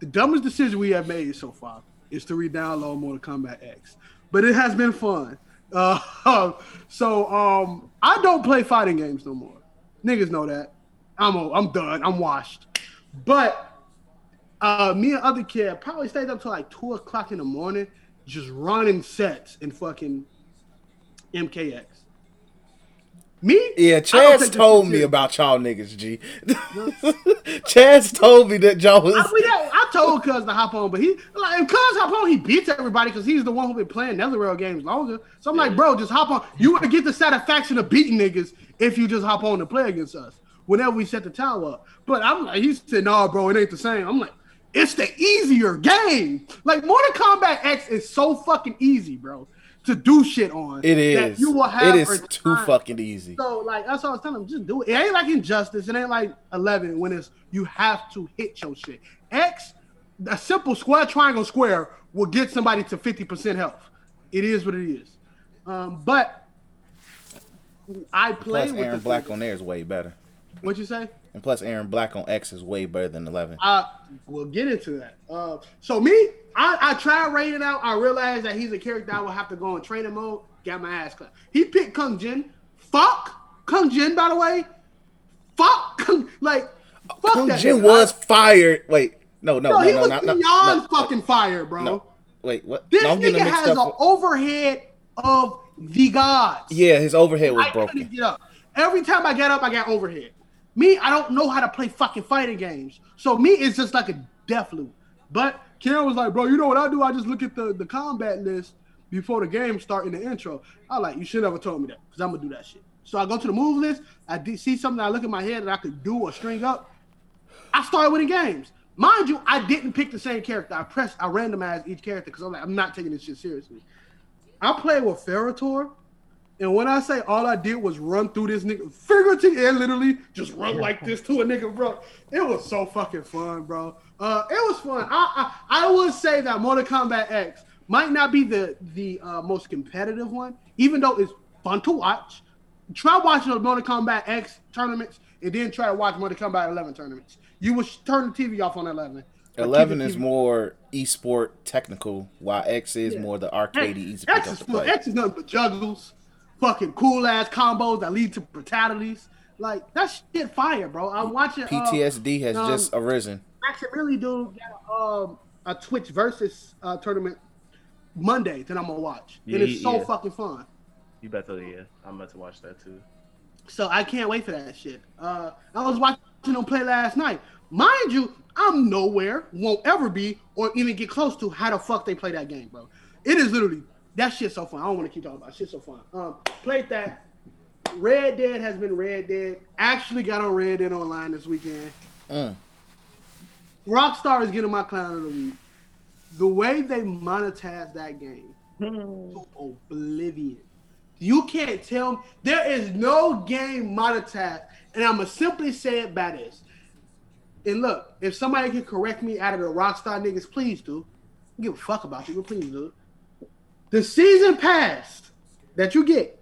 The dumbest decision we have made so far is to re-download Mortal Kombat X, but it has been fun. Uh, so um, I don't play fighting games no more. Niggas know that. I'm o- I'm done. I'm washed. But uh, me and other kid probably stayed up till like two o'clock in the morning, just running sets in fucking MKX. Me? Yeah, Chaz told me about y'all niggas, G. Chaz told me that y'all was. I, yeah, I told Cuz to hop on, but he like if Cuz hop on, he beats everybody because he's the one who been playing Netherrealm games longer. So I'm like, bro, just hop on. You would get the satisfaction of beating niggas if you just hop on to play against us whenever we set the tower up. But I'm like, he said, nah, bro, it ain't the same. I'm like, it's the easier game. Like Mortal Kombat X is so fucking easy, bro, to do shit on. It is. You will have it is too fucking easy. So like that's what I was telling him. Just do it. It ain't like Injustice. It ain't like Eleven when it's you have to hit your shit. X, a simple square triangle square will get somebody to fifty percent health. It is what it is. Um, but I play Plus, with Erron the Black on there is way better. What you say? And plus, Erron Black on X is way better than 11. Uh, we'll get into that. Uh, so me, I, I tried Raiden out. I realized that he's a character I will have to go in training mode. Got my ass cut. He picked Kung Jin. Fuck Kung Jin, by the way. Fuck Kung, like fuck Kung that. Jin was fired. Wait, no, no, No, no, he no, was not, beyond no, fucking fire, bro. no. Wait, what? This No, nigga has an overhead of the gods. Yeah, his overhead was I broken. get up. Every time I get up, I got overhead. Me, I don't know how to play fucking fighting games. So me, it's just like a death loop. But Karen was like, bro, you know what I do? I just look at the, the combat list before the game start in the intro. I like, you should never told me that because I'm gonna do that shit. So I go to the move list. I see something. I look at my head that I could do or string up. I started winning games. Mind you, I didn't pick the same character. I pressed, I randomized each character because I'm like, I'm not taking this shit seriously. I played with Ferra/Torr, and when I say all I did was run through this nigga, figuratively and literally just run like this to a nigga, bro. It was so fucking fun, bro. Uh, it was fun. I, I I would say that Mortal Kombat X might not be the the uh, most competitive one, even though it's fun to watch. Try watching the Mortal Kombat X tournaments, and then try to watch Mortal Kombat 11 tournaments. You will turn the TV off on 11. 11 is TV more esport technical, while X is Yeah. more the arcade easy to X is to X is nothing but juggles, fucking cool ass combos that lead to brutalities. Like that shit fire, bro. I'm watching uh, PTSD has um, just arisen. Max really do got um, a Twitch versus uh, tournament Monday that I'm gonna watch, and Yeah, it's so yeah. fucking fun. You better, yeah. I'm about to watch that too. So I can't wait for that shit. Uh, I was watching them play last night. Mind you, I'm nowhere, won't ever be, or even get close to how the fuck they play that game, bro. It is literally that shit's so fun. I don't want to keep talking about it. shit's so fun. Um, played that. Red Dead has been Red Dead. Actually got on Red Dead online this weekend. Mm. Rockstar is getting my clown of the week. The way they monetize that game to oblivion. You can't tell me there is no game monetized, and I'ma simply say it by this. And look, if somebody can correct me out of the Rockstar niggas, please do. I don't give a fuck about you, but please do. The season pass that you get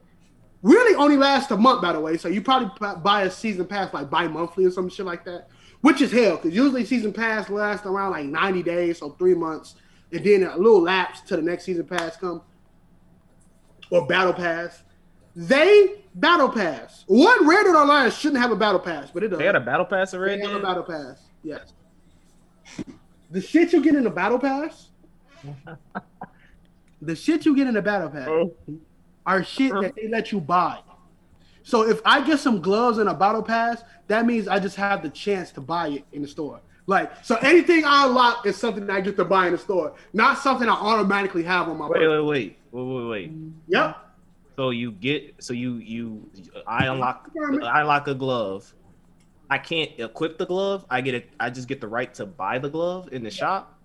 really only lasts a month, by the way. So you probably buy a season pass like bi-monthly or some shit like that, which is hell because usually season pass lasts around like 90 days, so three months, and then a little lapse to the next season pass come or battle pass. They battle pass. One Red Dead Online shouldn't have a battle pass, but it does. They got a battle pass They already. have a battle pass. Yes. The shit you get in the battle pass. the shit you get in the battle pass oh. are shit that they let you buy. So if I get some gloves and a battle pass, that means I just have the chance to buy it in the store. Like so, anything I unlock is something that I get to buy in the store, not something I automatically have on my. Wait, wait, wait, wait, wait, wait. Yep. So you get, so you you, I unlock, I unlock a glove. I can't equip the glove. I get it. I just get the right to buy the glove in the shop.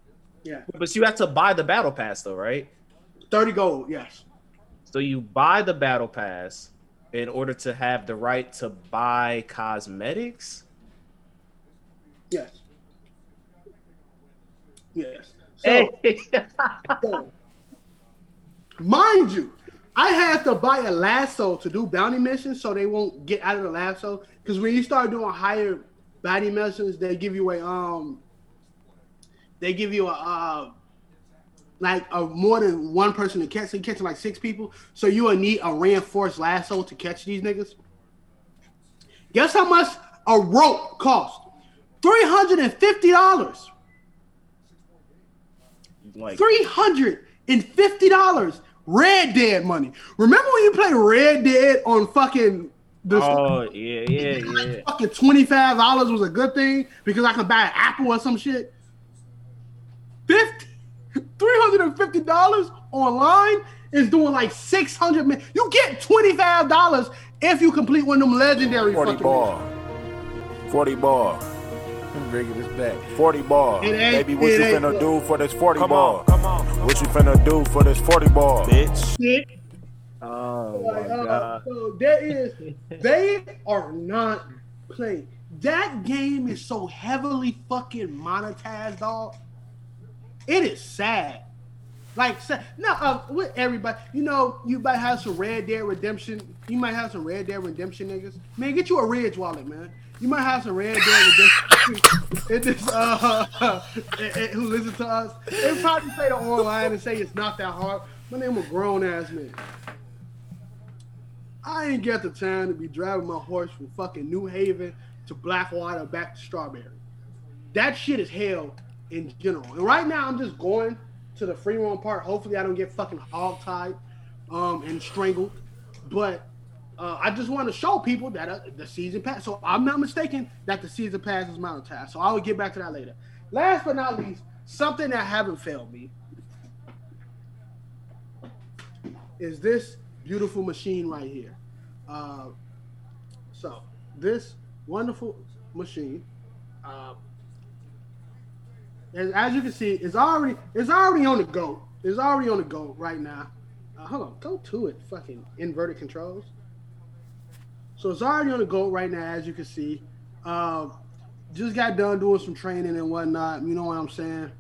Yeah. But you have to buy the battle pass though, right? Thirty gold. Yes. So you buy the battle pass in order to have the right to buy cosmetics. Yes. Yes. So, so, mind you, I had to buy a lasso to do bounty missions so they won't get out of the lasso. Because when you start doing higher bounty missions, they give you a um, they give you a uh, like a more than one person to catch. So you catching like six people, so you will need a reinforced lasso to catch these niggas. Guess how much a rope cost? Three hundred and fifty dollars. like Three hundred and fifty dollars. Red Dead money. Remember when you played Red Dead on fucking the oh yeah yeah yeah. fucking twenty five dollars was a good thing because I could buy an apple or some shit. Fifty. Three hundred and fifty dollars online is doing like six hundred million. You get twenty five dollars if you complete one of them legendary 40 fucking ball. 40 ball. I'm bringing this back. 40 ball. It Baby, what you finna good. do for this 40 Come ball? on, come on. What you finna do for this 40 ball? Bitch. shit. Oh Like, my uh, god. so there is, they are not playing. That game is so heavily fucking monetized, dog. It is sad. Like, sad. no, uh, with everybody, you know, you might have some Red Dead Redemption. You might have some Red Dead Redemption niggas. Man, get you a Ridge wallet, man. You might have some Red Dead Redemption. it just, uh, it- it- who listen to us? They probably play the online and say it's not that hard. My name a grown ass man. I ain't got the time to be driving my horse from fucking New Haven to Blackwater back to Strawberry. That shit is hell in general. And right now, I'm just going to the free roam part. Hopefully, I don't get fucking hog-tied um, and strangled. But uh, I just want to show people that uh, the season pass. So I'm not mistaken that the season pass is monetized. So I will get back to that later. Last but not least, something that haven't failed me is this beautiful machine right here. Uh, so this wonderful machine, uh, as, you can see, it's already it's already on the go. It's already on the go right now. Uh, hold on, go to it. Fucking inverted controls. So it's already on the go right now, as you can see. Uh, just got done doing some training and whatnot. You know what I'm saying?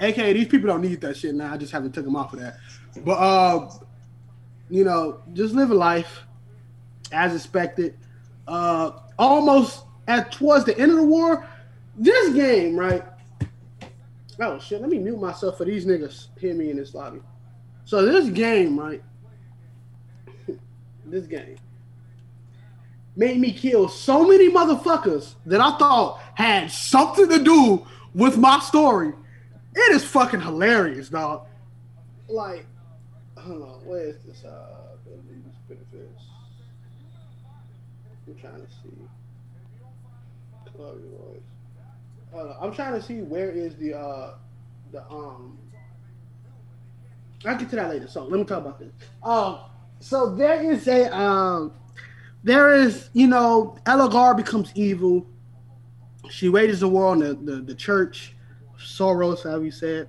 AKA, these people don't need that shit now. I just haven't took them off of that. But uh, you know, just living life as expected. Uh, almost at towards the end of the war, this game, right? Oh shit! Let me mute myself for these niggas hear me in this lobby. So this game, right? this game made me kill so many motherfuckers that I thought had something to do with my story. It is fucking hilarious, dog. Like, hold on, where is this? Uh, benefits. I'm trying to see. Chloe Royce. On, I'm trying to see where is the uh the um. I'll get to that later. So let me talk about this. Um, so there is a um, there is you know Elgar becomes evil. She wages a war on the, the the church, Seiros, how you said,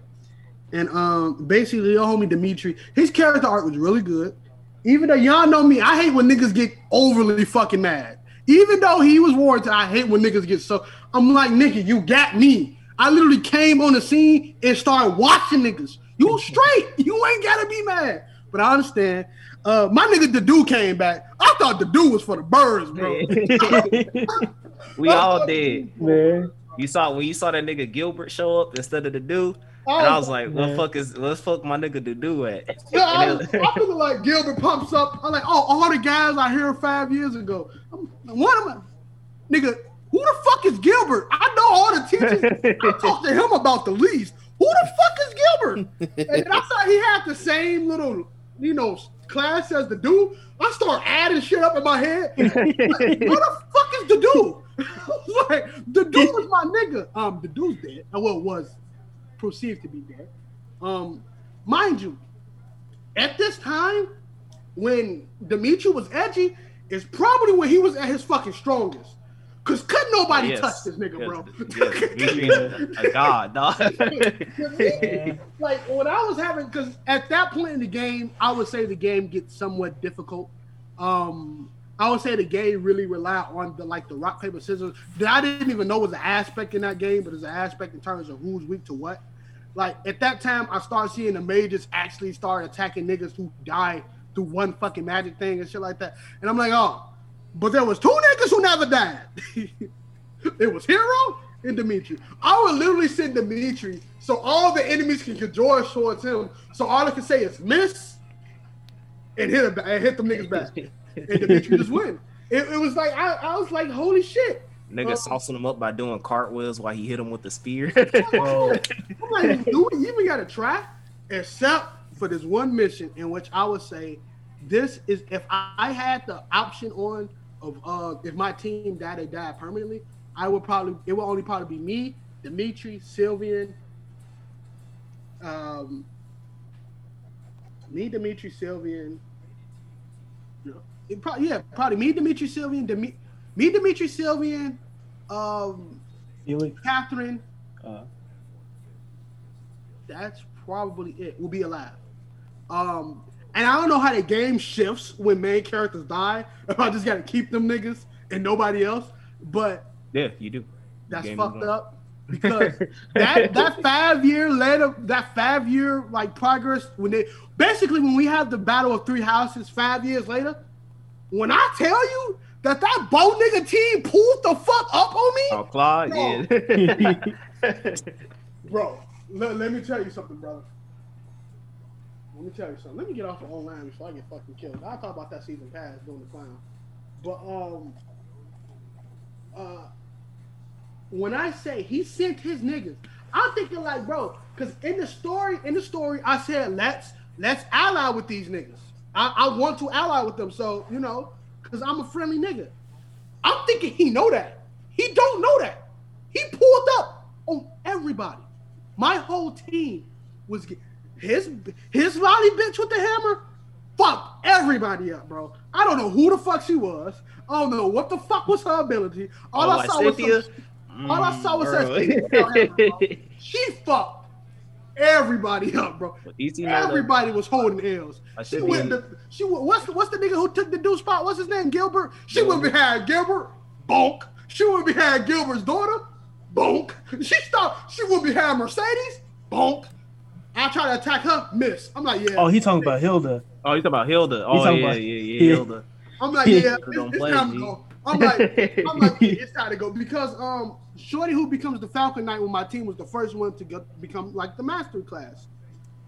and um, basically your homie Dimitri, his character art was really good. Even though y'all know me, I hate when niggas get overly fucking mad. Even though he was warranted, I hate when niggas get so. I'm like, nigga, you got me. I literally came on the scene and started watching niggas. You straight. You ain't gotta be mad. But I understand. Uh, my nigga, the dude came back. I thought the dude was for the birds, bro. we all did. Man. You saw when you saw that nigga Gilbert show up instead of the dude. And I was like, what Yeah. fuck is what fuck my nigga to do at? Yeah, I, And was, I'm feeling like Gilbert pumps up. I'm like, oh, all the guys I heard five years ago. I'm, what am I, nigga? Who the fuck is Gilbert? I know all the teachers. I talked to him about the least. Who the fuck is Gilbert? And I thought he had the same little, you know, class as the dude. I start adding shit up in my head. Like, who the fuck is the dude? like, the dude was my nigga. Um, the dude's dead. Uh, Well, was perceived to be dead. Um, mind you, at this time, when Dimitri was edgy, is probably when he was at his fucking strongest. Cause couldn't nobody Yes. touch this nigga, Yes, bro. yes, a, a god, dog. like when I was having, because at that point in the game, I would say the game gets somewhat difficult. Um, I would say the game really relied on the like the rock paper scissors that I didn't even know was an aspect in that game, but it's an aspect in terms of who's weak to what. Like at that time, I started seeing the mages actually start attacking niggas who die through one fucking magic thing and shit like that. And I'm like, oh, but there was two niggas who never died. it was Hero and Dimitri. I would literally send Dimitri so all the enemies can conjure towards him. So all I can say is miss and hit him, and hit them niggas back. And Dimitri just win. It, it was like I, I was like, holy shit. Nigga Uh, saucing him up by doing cartwheels while he hit him with the spear. Oh, I'm like, do we even gotta try? Except for this one mission in which I would say this is if I had the option on of uh if my team died, they died permanently, I would probably it would only probably be me, Dimitri, Sylvain, um me, Dimitri, Sylvain. It probably yeah, probably me, Dimitri, Sylvain, Demi, me, Dimitri, Sylvain, um, Felix. Catherine, Uh, that's probably it. We'll be alive. Um, and I don't know how the game shifts when main characters die. If I just gotta keep them niggas and nobody else, but yeah, you do. that's fucked up because that that five year later, that five year like progress when they basically when we have the battle of three houses five years later, when I tell you that that bow nigga team pulled the fuck up on me, Oh, Claude, No. yeah. bro. Let, let me tell you something, brother. Let me tell you something. Let me get off the online before I get fucking killed. I'll talk about that season pass doing the clown. But um uh when I say he sent his niggas, I'm thinking like, bro, because in the story, in the story, I said let's let's ally with these niggas. I, I want to ally with them, so you know, because I'm a friendly nigga. I'm thinking he know that. He don't know that. He pulled up on everybody. My whole team was his his lolly bitch with the hammer. Fuck everybody up, bro. I don't know who the fuck she was. I don't know what the fuck was her ability. All Oh, I saw was some, all I saw was Mm, that female hammer, she fucked everybody up, bro. But DC know that- Everybody was holding L's. She should went. To, she. What's the What's the nigga who took the dude spot? What's his name? Gilbert. She went behind Gilbert. Bonk. She went behind Gilbert's daughter. Bonk. She stopped. She went behind Mercedes. Bonk. I try to attack her. Miss. I'm like, yeah. oh, he talking about Hilda. Oh, you talking about Hilda? Oh, talking yeah, about- yeah, yeah, yeah. Hilda. I'm like, yeah. Don't It's, it's play, time to go. I'm like, I'm like, yeah, it's time to go because um, Shorty who becomes the Falcon Knight when my team was the first one to go, become like the master class.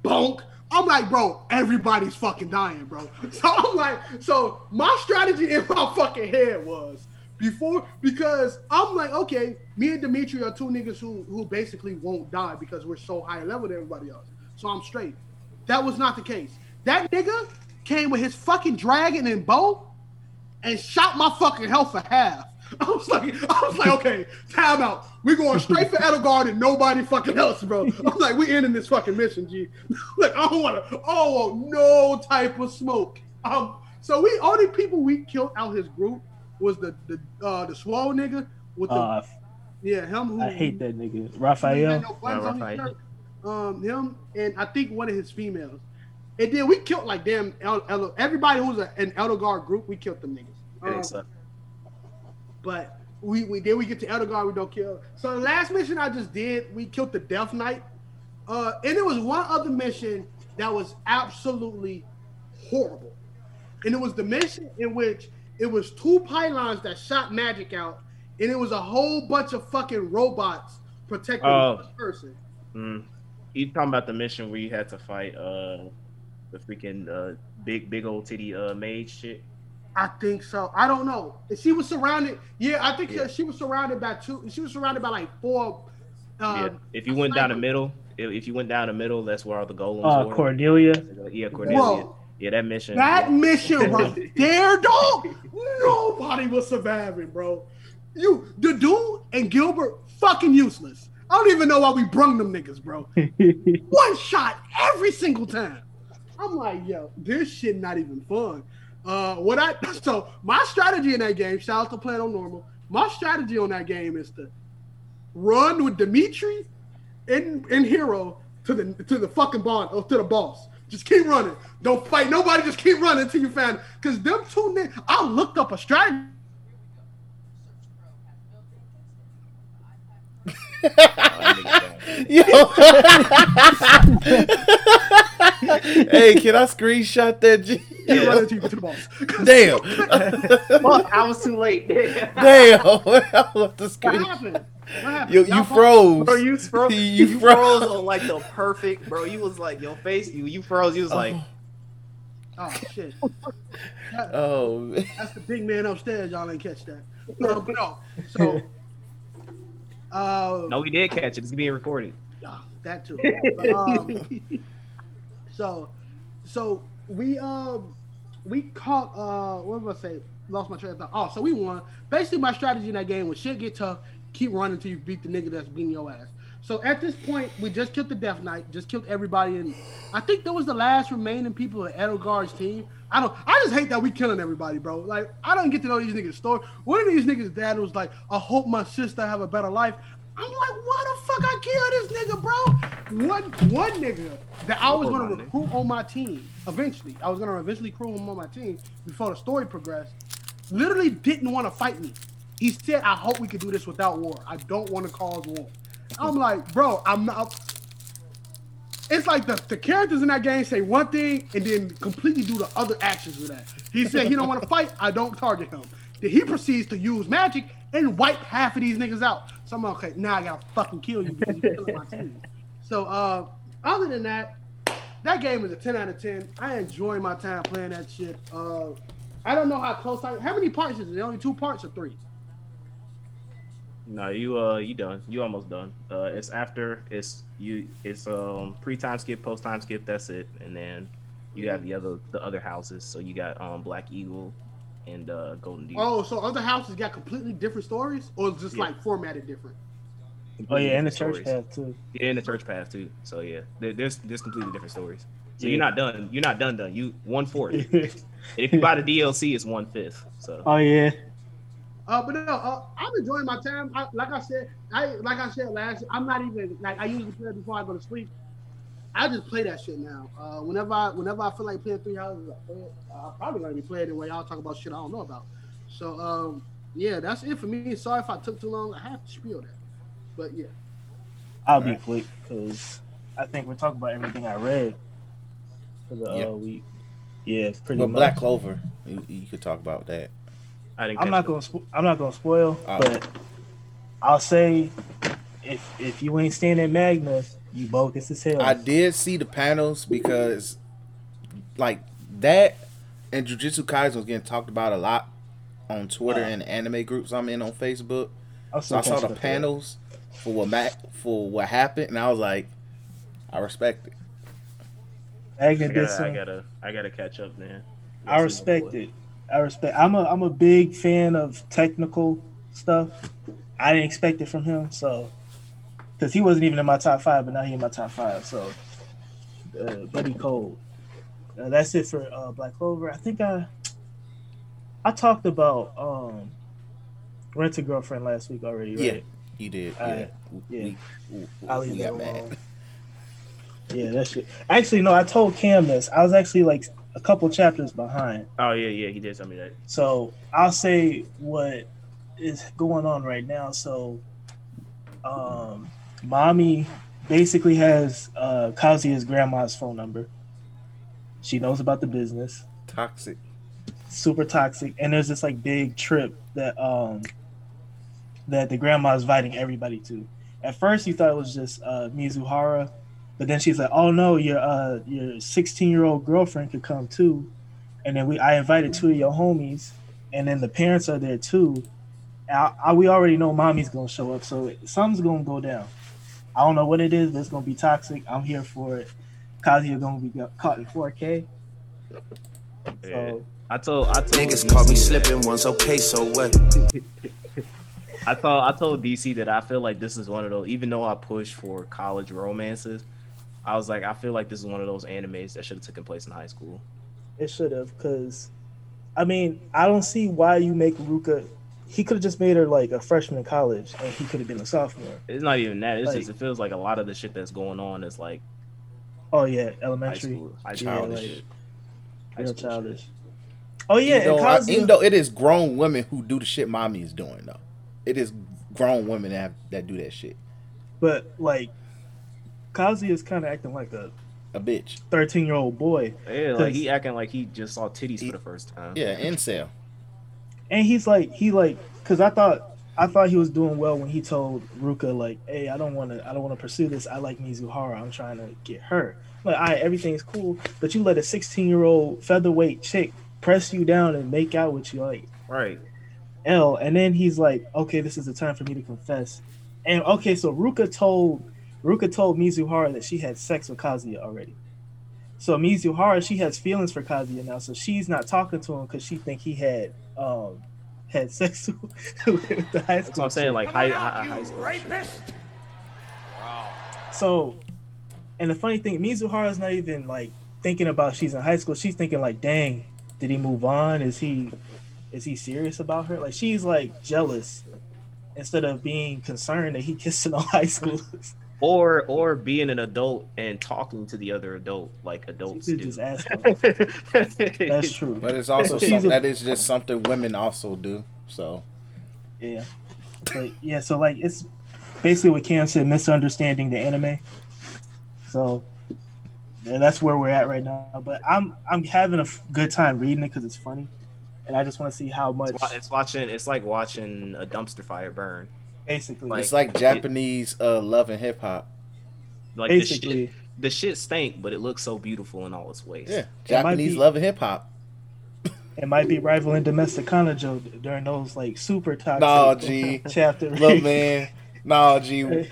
Bonk. I'm like, bro, everybody's fucking dying, bro. So I'm like, so my strategy in my fucking head was before because I'm like, okay, me and Dimitri are two niggas who who basically won't die because we're so high level than everybody else. So I'm straight. That was not the case. That nigga came with his fucking dragon and bow and shot my fucking health for half. I was like, I was like, okay, time out. We're going straight for Edelgard and nobody fucking else, bro. I'm like, we ending this fucking mission, G. like, I don't want to, oh no type of smoke. Um, so we only people we killed out his group was the the uh the swole nigga with the Uh, yeah him who I hate that nigga. who Raphael. no buttons on his Raphael. Um, him and I think one of his females. And then we killed like damn El- El- everybody who was a, an Edelgard group. We killed them niggas. Um, so- but we, we then we get to Edelgard, we don't kill. So the last mission I just did, we killed the Death Knight. Uh, and there was one other mission that was absolutely horrible. And it was the mission in which it was two pylons that shot magic out, and it was a whole bunch of fucking robots protecting Oh. one person. mm. You talking about the mission where you had to fight uh the freaking uh big big old titty uh mage shit? I think so. I don't know. She was surrounded. Yeah, I think Yeah. she was surrounded by two. She was surrounded by like four. yeah. Um, If you went down the middle, if, if you went down the middle, that's where all the golems Uh, were. Cordelia. Yeah, Cordelia. Bro. Yeah, that mission. That mission right there, dog. Nobody was surviving, bro. You, the dude and Gilbert, fucking useless. I don't even know why we brung them niggas, bro. One shot every single time. I'm like, yo, this shit not even fun. Uh, what I so my strategy in that game, shout out to playing on normal. My strategy on that game is to run with Dimitri and, and Hero to the to the fucking bond or to the boss. Just keep running. Don't fight nobody. Just keep running until you find. Cause them two niggas. I looked up a strategy. Oh, that nigga died. Yo. hey, can I screenshot that? G? Keep Yeah. running until you get to the boss. Damn. Fuck, I was too late. Damn. I left the What happened? What happened? You, Y'all you fought- froze. Bro, you froze. You You, froze. froze on like the perfect, bro. You was like your face. You you froze. You was like, Oh, oh shit. Oh. That's the big man upstairs. Y'all ain't catch that. No, but no. So, uh, no, we did catch it. It's being recorded. yeah, that too. But, um, so, so we um we caught uh what was I say? Lost my train of thought. Oh, so we won. Basically, my strategy in that game was shit get tough, keep running until you beat the nigga that's beating your ass. So at this point, we just killed the Death Knight, just killed everybody, and I think that was the last remaining people of Edelgard's team. I don't. I just hate that we killing everybody, bro. Like I don't get to know these niggas' story. One of these niggas' dad was like, "I hope my sister have a better life." I'm like, "Why the fuck I kill this nigga, bro?" One one nigga that I was gonna recruit on my team eventually. I was gonna eventually recruit him on my team before the story progressed. Literally didn't want to fight me. He said, "I hope we could do this without war. I don't want to cause war." I'm like, bro, I'm not. It's like the, the characters in that game say one thing and then completely do the other actions with that. He said he don't want to fight. I don't target him. Then he proceeds to use magic and wipe half of these niggas out. So I'm like, okay, now I gotta fucking kill you because you're killing my team. So uh, other than that, that game is a 10 out of 10. I enjoy my time playing that shit. Uh, I don't know how close I. How many parts is it? Only two parts or three? No, you uh, you done. You almost done. Uh, it's after. It's you. It's um pre time skip, post time skip. That's it. And then you have the other the other houses. So you got um Black Eagle and uh Golden Deer. Oh, so other houses got completely different stories, or just Yeah. like formatted different? Oh yeah, and the Completely church different path too. Yeah, and the church path too. So yeah, there, there's there's completely different stories. So Yeah. you're not done. You're not done. Done. You one fourth. and if you buy the DLC, it's one fifth. So oh yeah. Uh, but no, uh, I'm enjoying my time. I, like I said, I like I said last. I'm not even like I usually play before I go to sleep. I just play that shit now. Uh, whenever I whenever I feel like playing three houses, I play it. Uh, I'm probably gonna be playing it where y'all talk about shit I don't know about. So um, yeah, that's it for me. Sorry if I took too long. I have to spiel that, but yeah. I'll be quick because I think we're talking about everything I read for the Yeah. uh, week. Yeah, it's pretty But much. Black Clover, you, you could talk about that. I didn't. I'm not gonna. Spo- I'm not gonna spoil, Oh. but I'll say if if you ain't standing at Magna, you bogus as hell. I did see the panels because, like that, and Jujutsu Kaisen was getting talked about a lot on Twitter Uh. and anime groups I'm in on Facebook. I'll So I saw the up to that. panels for what Mac for what happened, and I was like, I respect it. Magna I gotta. I gotta, I gotta catch up, man. I respect it. I respect. I'm a I'm a big fan of technical stuff. I didn't expect it from him, so because he wasn't even in my top five, but now he in my top five. So, uh, Buddy Cold. Uh, that's it for uh, Black Clover. I think I I talked about um Rent a Girlfriend last week already, Yeah. You did, yeah. Alright, We, we, we, we leave that mad. Yeah, that shit. Actually, no, I told Cam this. I was actually like a couple chapters behind. Oh yeah, yeah, he did tell me that. So I'll say what is going on right now. So, um, mommy basically has uh, Kazuya's grandma's phone number. She knows about the business. Toxic. Super toxic, and there's this like big trip that um that the grandma is inviting everybody to. At first, you thought it was just uh, Mizuhara But then she's like, "Oh no, your uh your 16 year old girlfriend could come too." And then we I invited two of your homies, and then the parents are there too. I, I, we already know mommy's gonna show up, so something's gonna go down. I don't know what it is, but it's gonna be toxic. I'm here for it. Kazuya gonna be caught in 4K. Yeah. So I told I told Niggas caught me DC slipping once, okay, so what? I told I told DC that I feel like this is one of those. Even though I push for college romances, I was like, I feel like this is one of those animes that should have taken place in high school. it should have, because I mean, I don't see why you make Ruka. He could have just made her like a freshman in college, and he could have been a sophomore. It's not even that. It's Like- just it feels like a lot of the shit that's going on is like Oh yeah, high elementary, school, high Yeah, school Childish. shit. High real school shit. childish. Oh yeah, even, and though, I- even though it is grown women who do the shit mommy is doing though. It is grown women that have, that do that shit. but like Kazuya is kind of acting like a A bitch. 13 year old boy, Yeah, like he acting like he just saw titties He- for the first time. Yeah, incel. and he's like he like because I thought I thought he was doing well when he told Ruka like, "Hey, I don't want to I don't want to pursue this. I like Mizuhara. I'm trying to get her." Like, all right, everything's cool, but you let a 16 year old featherweight chick press you down and make out with you like Right. L, and then he's like, "Okay, this is the time for me to confess." And okay, so Ruka told Ruka told Mizuhara that she had sex with Kazuya already. So Mizuhara, she has feelings for Kazuya now, so she's not talking to him because she think he had um had sex with the high school. That's what I'm saying. Like high, high, high school. shit. So, and the funny thing, Mizuhara's not even like thinking about she's in high school. She's thinking like, dang, did he move on? Is he, is he serious about her? Like she's like jealous instead of being concerned that he kissing on high schoolers. Or or being an adult and talking to the other adult like adults do. just ask him. That's true. But it's also She's some, that is just something women also do. So Yeah. But yeah, so like it's basically what Cam said, misunderstanding the anime. So yeah, that's where we're at right now. But I'm I'm having a f- good time reading it because it's funny, and I just want to see how much it's watching. It's like watching a dumpster fire burn. Basically like- it's like Japanese uh, love and hip hop. Like the basically shit, the shit stank, but it looks so beautiful in all its ways. Yeah, Japanese be- love and hip hop. it might be rivaling domestic Kanojo during those like super toxic Nah, G. chapter. Look, man. Nah, G.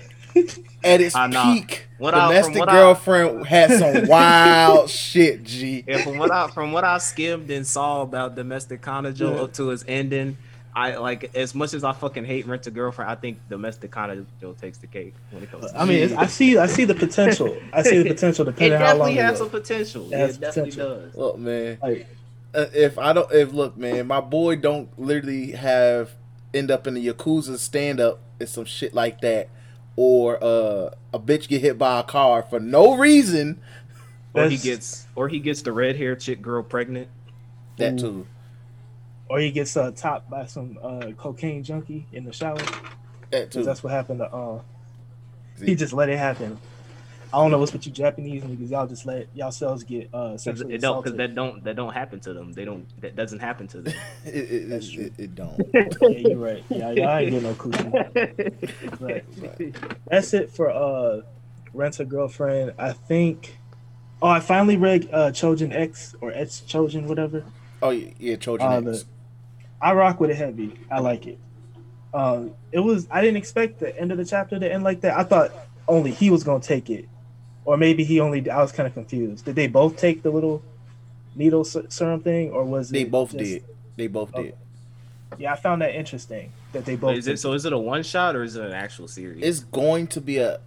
At its nah. peak, What I- from domestic I- girlfriend had some wild shit, G. Yeah, from what I from what I skimmed and saw about domestic Kanojo Yeah. up to its ending, I like as much as I fucking hate Rent a Girlfriend, I think domestic Kanojo takes the cake when it comes. to I mean, I see I see the potential. I see the potential it depending on how long definitely it has goes. some potential. It Yeah, has it definitely potential. does. Look, man. Like if I don't, if look, man, my boy don't literally have end up in the yakuza stand up and some shit like that, or uh, a bitch get hit by a car for no reason. Or he gets or he gets the red hair chick girl pregnant. That Ooh. too. Or he gets uh, topped by some uh, cocaine junkie in the shower. That 'Cause too. that's what happened to uh he just let it happen. I don't know what's with you Japanese niggas. Y'all just let y'all selves get uh 'Cause sexually It don't because assaulted. that don't that don't happen to them. They don't that doesn't happen to them. It, it, That's true. it, it don't. yeah, you're right. Yeah, y'all ain't getting no coochie. But that's it for uh Rent a Girlfriend. I think Oh, I finally read uh Chojin X or X Chojin, whatever. Oh yeah, yeah Trojan Uh, X. the- I rock with it heavy. I like it. Um, it was. I didn't expect the end of the chapter to end like that. I thought only he was gonna take it, or maybe he only. I was kind of confused. Did they both take the little needle ser- serum thing, or was They it both just- did. They both Okay. did. Yeah, I found that interesting that they both. is it so? Is it a one shot or is it an actual series? It's going to be a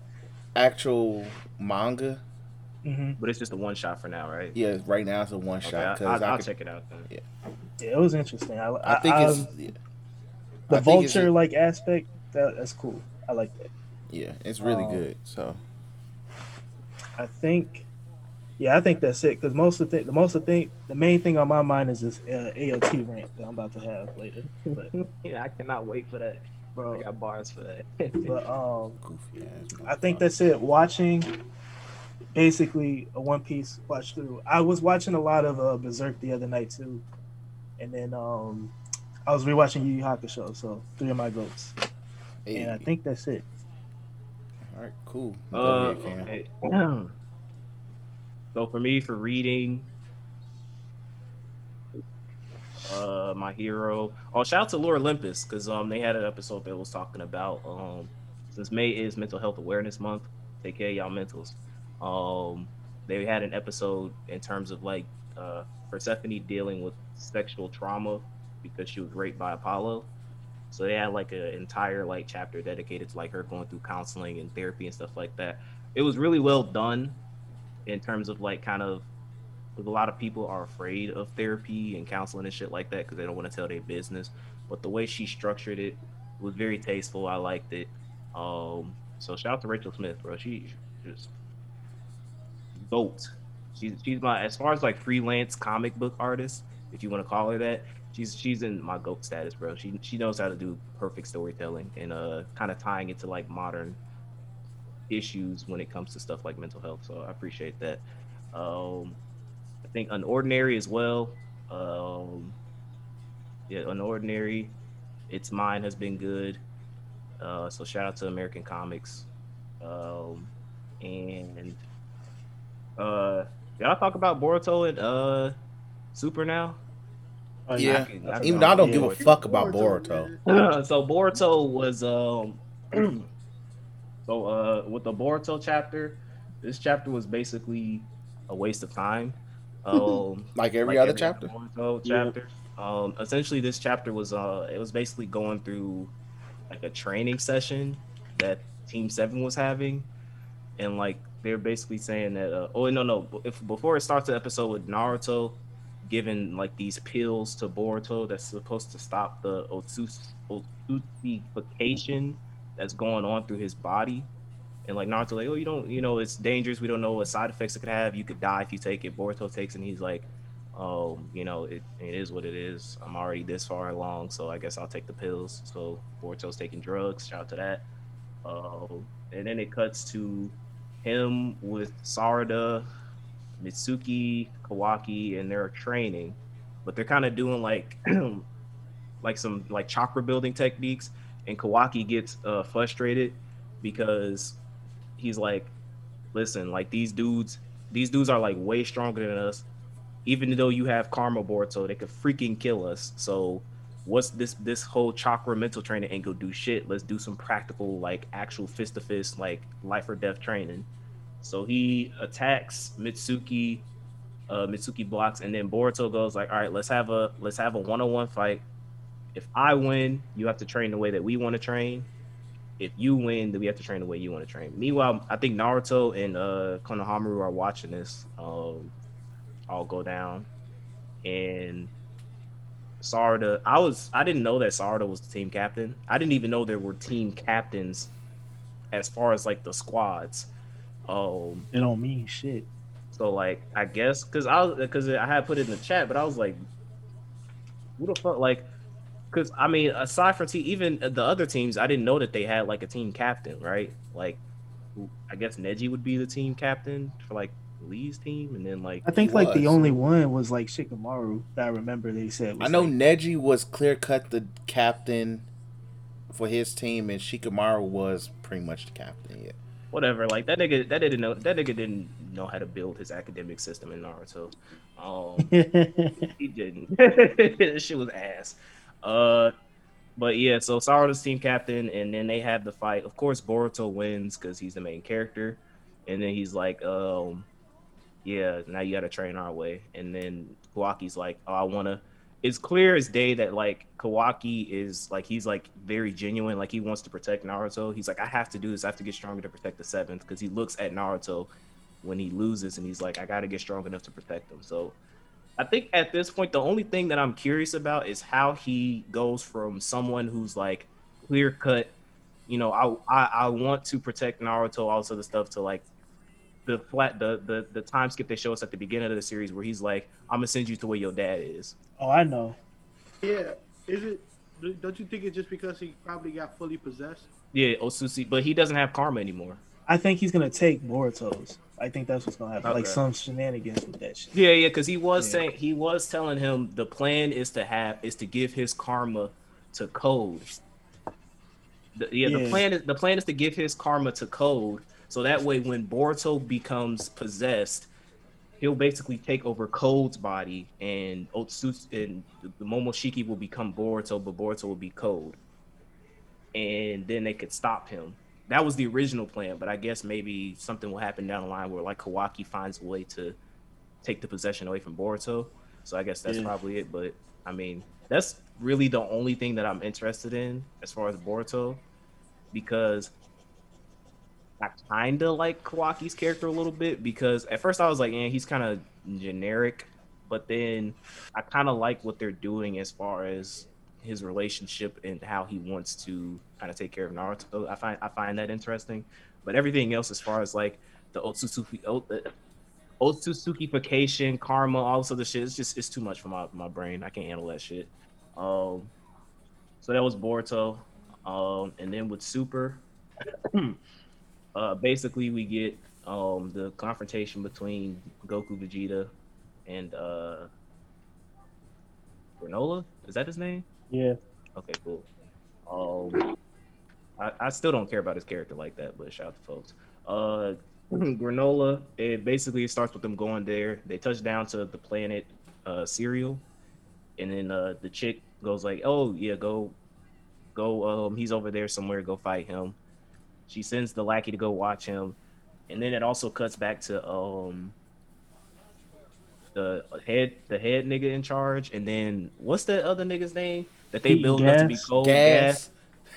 actual manga. Mhm. but it's just a one shot for now, right? Yeah, right now it's a one Okay, shot I, because I'll, I, I'll could- check it out. Then. Yeah, it was interesting. I, I, I think I- it's yeah, the I vulture like aspect. That, that's cool. I like that. yeah, it's really Um, good. So I think, yeah, I think that's it. Because most of the the most of the thing, the main thing on my mind is this uh, AOT rant that I'm about to have later. But Yeah, I cannot wait for that. I got bars for that. but um, goofy ass. I think that's it. Watching basically a One Piece watch through. I was watching a lot of uh, Berserk the other night too, and then um, I was rewatching Yu Yu Hakusho. So three of my goats, Hey, and I think that's it. All right, cool. Uh, okay. so for me, for reading, uh, my hero. Oh, shout out to Lore Olympus because um they had an episode that was talking about um since May is Mental Health Awareness Month. Take care of y'all mentals. Um, they had an episode in terms of like uh Persephone dealing with sexual trauma because she was raped by Apollo. So they had like an entire like chapter dedicated to like her going through counseling and therapy and stuff like that. It was really well done in terms of like kind of a lot of people are afraid of therapy and counseling and shit like that because they don't want to tell their business. But the way she structured it was very tasteful. I liked it. Um, so shout out to Rachel Smith, bro. She just goat. She's she's my as far as like freelance comic book artist, if you want to call her that. She's she's in my goat status, bro. She she knows how to do perfect storytelling and uh kind of tying it to like modern issues when it comes to stuff like mental health. So I appreciate that. Um, I think Unordinary as well. Um, yeah, Unordinary. Its mine has been good. Uh, so shout out to American Comics. Um, and uh, y'all talk about Boruto and uh, Super now? Oh, Yeah, I can- I even though I don't on give a fuck about Boruto. so Boruto was um so uh with the Boruto chapter, this chapter was basically a waste of time. Um Like every like other chapter. Boruto Yeah. chapter. Um essentially this chapter was uh it was basically going through like a training session that Team 7 was having and like they're basically saying that uh, oh no no if before it starts the episode with Naruto giving like these pills to Boruto that's supposed to stop the Otsus Otsutsukification that's going on through his body. And like Naruto, like, oh, you don't, you know, it's dangerous. We don't know what side effects it could have. You could die if you take it. Boruto takes, it and he's like, oh, you know, it, it is what it is. I'm already this far along, so I guess I'll take the pills. So Boruto's taking drugs. Shout out to that. Uh, and then it cuts to him with Sarada, Mitsuki, Kawaki, and they're training, but they're kind of doing like like some like chakra building techniques. And Kawaki gets uh, frustrated because he's like, "Listen, like these dudes, these dudes are like way stronger than us. Even though you have karma board, so they could freaking kill us. So." What's this? This whole chakra mental training ain't gonna do shit. Let's do some practical, like actual fist to fist, like life or death training. So he attacks Mitsuki. Uh, Mitsuki blocks, and then Boruto goes like, "All right, let's have a let's have a one on one fight. If I win, you have to train the way that we want to train. If you win, then we have to train the way you want to train." Meanwhile, I think Naruto and uh, Konohamaru are watching this um, all go down, and Sarada. I was I didn't know that Sarada was the team captain. I didn't even know there were team captains as far as like the squads. Um, It don't mean shit. so like I guess because I was because I had put it in the chat, but I was like, who the fuck like. Because I mean, aside from te- even the other teams, I didn't know that they had like a team captain, right? Like, I guess Neji would be the team captain for like Lee's team, and then like I think He like the only one was like Shikamaru that I remember they said. Was I know like, Neji was clear cut the captain for his team, and Shikamaru was pretty much the captain. Yeah. Whatever. Like that nigga, that didn't know that nigga didn't know how to build his academic system in Naruto. Um, he didn't. this shit was ass. Uh, but yeah, so Sarada's team captain, and then they have the fight. Of course, Boruto wins because he's the main character, and then he's like, um, yeah, now you got to train our way. And then Kawaki's like, oh, I want to. It's clear as day that like Kawaki is like he's like very genuine, like he wants to protect Naruto. He's like, I have to do this. I have to get stronger to protect the seventh because he looks at Naruto when he loses, and he's like, I got to get strong enough to protect him. So I think at this point, the only thing that I'm curious about is how he goes from someone who's like clear cut, you know, I, I I want to protect Naruto, all this other stuff, to like the flat the the the time skip they show us at the beginning of the series where he's like, I'm gonna send you to where your dad is. oh, I know. Yeah, is it? Don't you think it's just because he probably got fully possessed? Yeah, Osusi, but he doesn't have karma anymore. I think he's gonna take Boruto's. I think that's what's gonna happen. Like some shenanigans with that shit. Yeah, yeah, because he was Yeah. saying he was telling him the plan is to have is to give his karma to Code, The, yeah, the plan is the plan is to give his karma to Code, so that way when Boruto becomes possessed, he'll basically take over Code's body, and Otsutsu and the Momoshiki will become Boruto, but Boruto will be Code, and then they could stop him. That was the original plan, but I guess maybe something will happen down the line where like Kawaki finds a way to take the possession away from Boruto. So I guess that's Yeah. probably it. But I mean, that's really the only thing that I'm interested in as far as Boruto, because I kind of like Kawaki's character a little bit. Because at first I was like, "Yeah, he's kind of generic," but then I kind of like what they're doing as far as his relationship and how he wants to kind of take care of Naruto. I find I find that interesting. But everything else, as far as like the Otsutsuki, O- uh, Otsutsukification, karma, all this other shit, it's just it's too much for my, my brain. I can't handle that shit. Um, so that was Boruto. Um, and then with Super, uh, basically we get um the confrontation between Goku, Vegeta, and uh, Granola. Is that his name? Yeah. Okay, cool. Um, I, I still don't care about his character like that, but shout out to folks. Uh, Granola. It basically starts with them going there. They touch down to the planet uh, Cereal, and then uh, the chick goes like, "Oh yeah, go, go. Um, he's over there somewhere. Go fight him." She sends the lackey to go watch him, and then it also cuts back to um the head the head nigga in charge, and then what's that other nigga's name that they Heat build up to be Gas. cold Gas.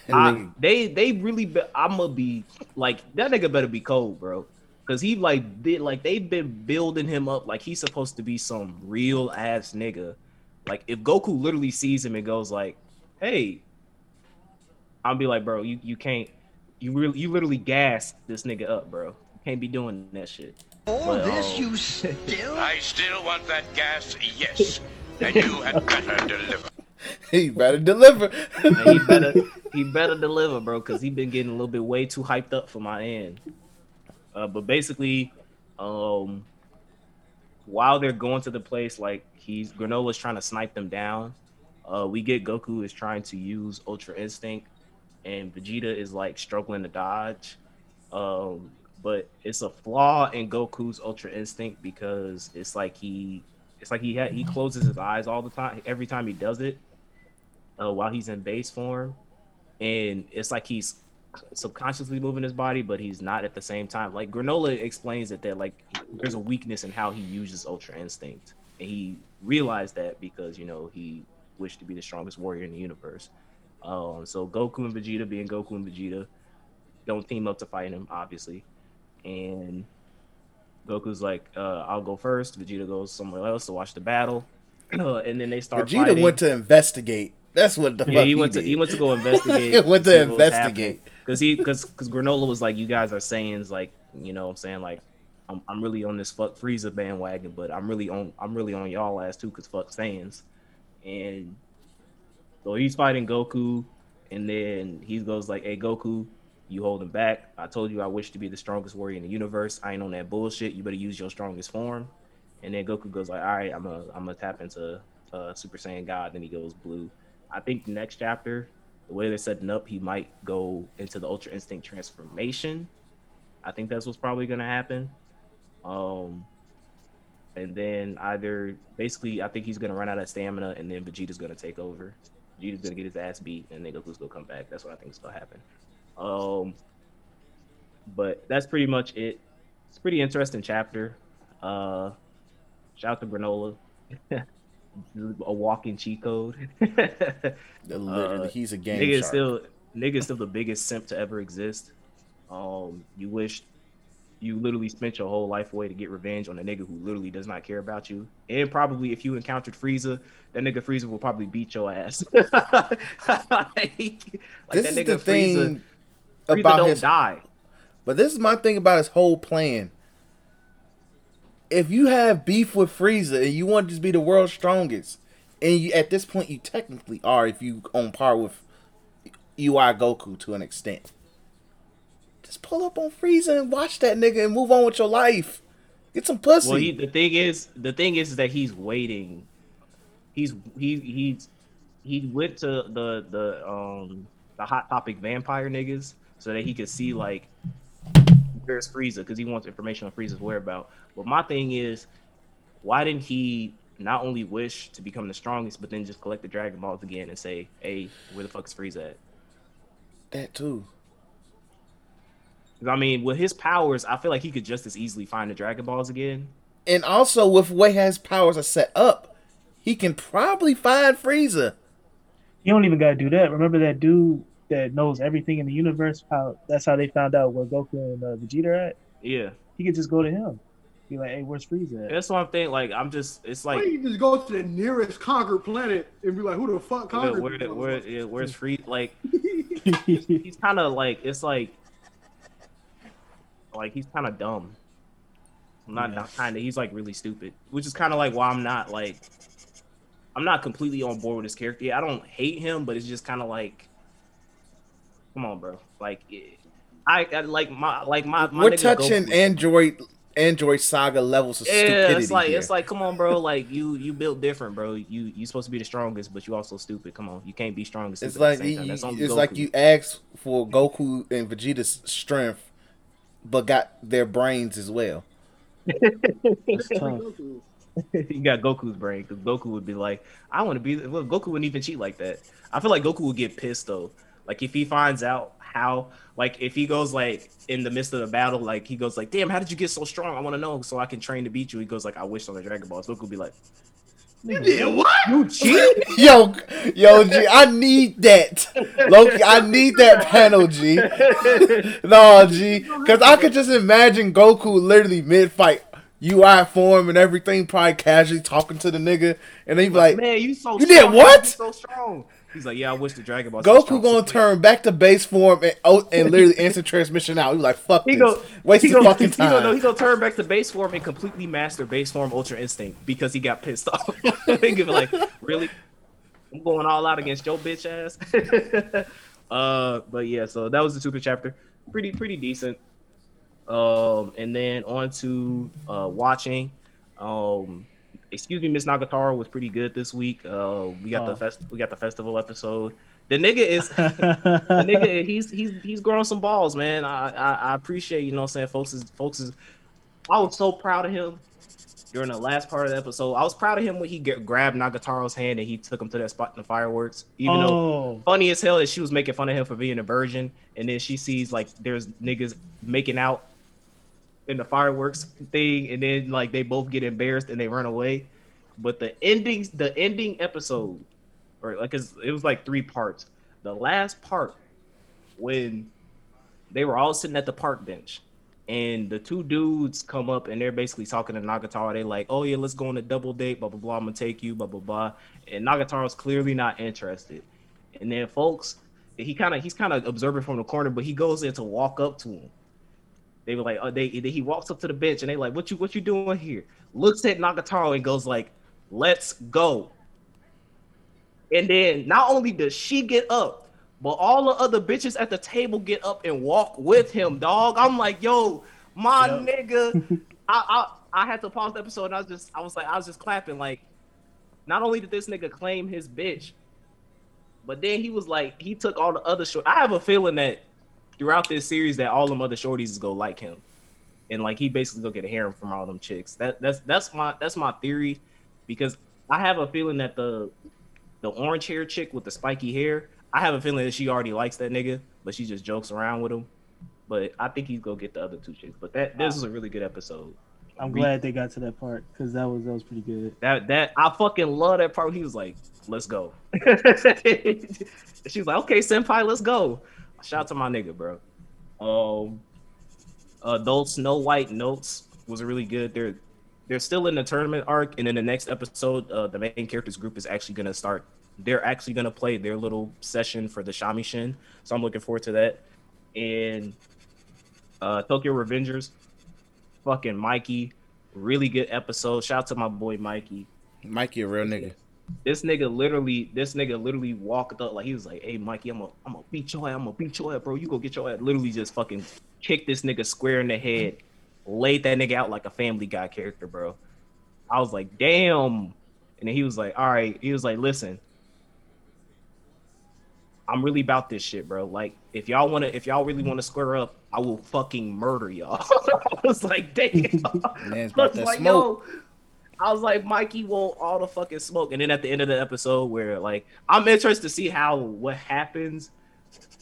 I, they they really be, I'm gonna be like that nigga better be cold, bro. Cause he like did like they've been building him up like he's supposed to be some real ass nigga. Like if Goku literally sees him and goes like, "Hey," I'll be like, "Bro, you you can't you really you literally gas this nigga up, bro. You can't be doing that shit." All But, this um, you still I still want that gas, yes. And you had better deliver. he better deliver. He better he better deliver, bro, because he been getting a little bit way too hyped up for my end. Uh, but basically, um, while they're going to the place, like he's Granola's trying to snipe them down. Uh, we get Goku is trying to use Ultra Instinct, and Vegeta is like struggling to dodge. Um, but it's a flaw in Goku's Ultra Instinct because it's like he, it's like he ha- he closes his eyes all the time. Every time he does it, uh, while he's in base form, and it's like he's subconsciously moving his body, but he's not at the same time. Like Granola explains that that like there's a weakness in how he uses Ultra Instinct, and he realized that because you know he wished to be the strongest warrior in the universe. Um, so Goku and Vegeta, being Goku and Vegeta, don't team up to fight him, obviously, and Goku's like, uh, "I'll go first. Vegeta goes somewhere else to watch the battle, and then they start. Vegeta fighting. went to investigate. That's what the Yeah, fuck he went to did. he went to go investigate. He went to investigate. because he because because Granola was like, you guys are saying like you know what I'm saying like I'm I'm really on this fuck Frieza bandwagon, but I'm really on I'm really on y'all ass too because fuck Saiyans, and so he's fighting Goku, and then he goes like, hey Goku. You holding back. I told you I wish to be the strongest warrior in the universe. I ain't on that bullshit. You better use your strongest form. And then Goku goes like, "All right, I'm gonna I'm gonna tap into uh, Super Saiyan God." Then he goes blue. I think the next chapter, the way they're setting up, he might go into the Ultra Instinct transformation. I think that's what's probably gonna happen. Um, and then either basically, I think he's gonna run out of stamina, and then Vegeta's gonna take over. Vegeta's gonna get his ass beat, and then Goku's gonna come back. That's what I think is gonna happen. Um, but that's pretty much it. It's a pretty interesting chapter. Uh, shout out to Granola. a walking cheat code. Uh, he's a game nigga still nigga still the biggest simp to ever exist. Um, you wish you literally spent your whole life away to get revenge on a nigga who literally does not care about you. And probably if you encountered Frieza, that nigga Frieza will probably beat your ass. like, like this that is nigga the Frieza, thing Frieza about don't his. die. But this is my thing about his whole plan. If you have beef with Frieza and you want to just be the world's strongest, and you at this point you technically are, if you on par with UI Goku to an extent, just pull up on Frieza and watch that nigga and move on with your life. Get some pussy. Well, he, the thing is, the thing is, is that he's waiting. He's he he's he went to the the um the hot topic vampire niggas so that he could see like where's Frieza because he wants information on Frieza's whereabout. But my thing is, why didn't he not only wish to become the strongest, but then just collect the Dragon Balls again and say, "Hey, where the fuck is Frieza at?" That too. 'Cause, I mean, with his powers, I feel like he could just as easily find the Dragon Balls again. And also with the way his powers are set up, he can probably find Frieza. You don't even gotta do that. Remember that dude that knows everything in the universe? How that's how they found out where Goku and uh, Vegeta are at. Yeah, He could just go to him. Be like, hey, where's Frieza? At? that's what I'm thinking. Like, I'm just, it's like, don't you just go to the nearest conquered planet and be like, who the fuck where, conquered? where, these where, motherfuckers? yeah, where's Free? Like, he's kind of like, it's like, like he's kind of dumb. Not, Yeah. not kind of. He's like really stupid, which is kind of like why I'm not like, I'm not completely on board with his character. I don't hate him, but it's just kind of like, come on, bro. Like, eh, I, I like my like my. my We're touching Goku- Android Android Saga levels of Yeah, stupidity. it's like here. it's like, come on, bro. Like you you built different, bro. You you supposed to be the strongest, but you also stupid. Come on, you can't be strong and stupid It's like you, time. That's you- only it's Goku. like you asked for Goku and Vegeta's strength, but got their brains as well. It's tough. you got Goku's brain because Goku would be like, I want to be. Well, Goku wouldn't even cheat like that. I feel like Goku would get pissed though. Like if he finds out how, like if he goes like in the midst of the battle, like he goes like, damn, how did you get so strong? I want to know so I can train to beat you. He goes like, I wish on the Dragon Balls. Goku would be like, Yeah, what? you cheat? Yo, yo, G, I need that. Loki, I need that panel, G. no, G, because I could just imagine Goku literally mid fight, UI form and everything, probably casually talking to the nigga, and he be like, Man, you so You did what? You so strong. He's like, yeah, I wish the Dragon Ball." Goku strong." gonna turn back to base form and oh, and literally instant transmission out. He like, fuck He this, go, waste he of go, fucking He gonna, no, time. he gonna turn back to base form and completely master base form Ultra Instinct because he got pissed off. could be like, really? I'm going all out against your bitch ass. uh, but yeah, so that was the super chapter. Pretty, pretty decent. Um, and then on to uh watching. Um, excuse me, Miss Nagatoro was pretty good this week. Uh, we got the Oh. fest, we got the festival episode. The nigga is the nigga, he's he's he's growing some balls, man. I, I I appreciate you know what I'm saying, folks is folks is. I was so proud of him during the last part of the episode. I was proud of him when he get, grabbed Nagatoro's hand and he took him to that spot in the fireworks. Even though oh, funny as hell that she was making fun of him for being a virgin, and then she sees like there's niggas making out in the fireworks thing, and then like they both get embarrassed and they run away. But the endings, the ending episode, or like it was like three parts. The last part when they were all sitting at the park bench. And the two dudes come up and they're basically talking to Nagatoro. They like, oh yeah, let's go on a double date, blah blah blah. I'm gonna take you, blah blah blah. And Nagatoro's clearly not interested. And then folks, he kind of he's kind of observing from the corner, but he goes in to walk up to him. They were like, oh, they he walks up to the bench and they like, what you what you doing here? Looks at Nagatoro and goes like, let's go. And then not only does she get up, but all the other bitches at the table get up and walk with him, dog. I'm like, yo, my nigga. I, I I had to pause the episode and I was just I was like, I was just clapping. Like, not only did this nigga claim his bitch, but then he was like, he took all the other short. I have a feeling that throughout this series that all them other shorties is gonna like him. And like he basically gonna get a harem from all them chicks. That that's that's my that's my theory because I have a feeling that the the orange hair chick with the spiky hair, I have a feeling that she already likes that nigga, but she just jokes around with him. But I think he's gonna get the other two chicks. But that this is a really good episode. I'm glad they got to that part because that was that was pretty good. That that I fucking love that part. He was like, "Let's go." she was like, "Okay, senpai, let's go." Shout out to my nigga, bro. Um, those Snow White notes was really good. They're they're still in the tournament arc, and in the next episode, uh, the main characters group is actually gonna start. They're actually gonna play their little session for the shamisen, so I'm looking forward to that. And uh, Tokyo Revengers, fucking Mikey, really good episode. Shout out to my boy Mikey Mikey, a real nigga. This nigga literally, this nigga literally walked up like he was like, "Hey, Mikey, I'm gonna, I'm gonna beat your ass. I'm gonna beat your ass, bro. You go get your ass." Literally just fucking kicked this nigga square in the head, laid that nigga out like a Family Guy character, bro. I was like, "Damn," and then he was like, "All right." He was like, "Listen, I'm really about this shit, bro. Like, if y'all wanna, if y'all really wanna square up, I will fucking murder y'all. I was like, damn. Man's about like, smoke. yo. I was like, Mikey want all the fucking smoke. And then at the end of the episode, where like I'm interested to see how what happens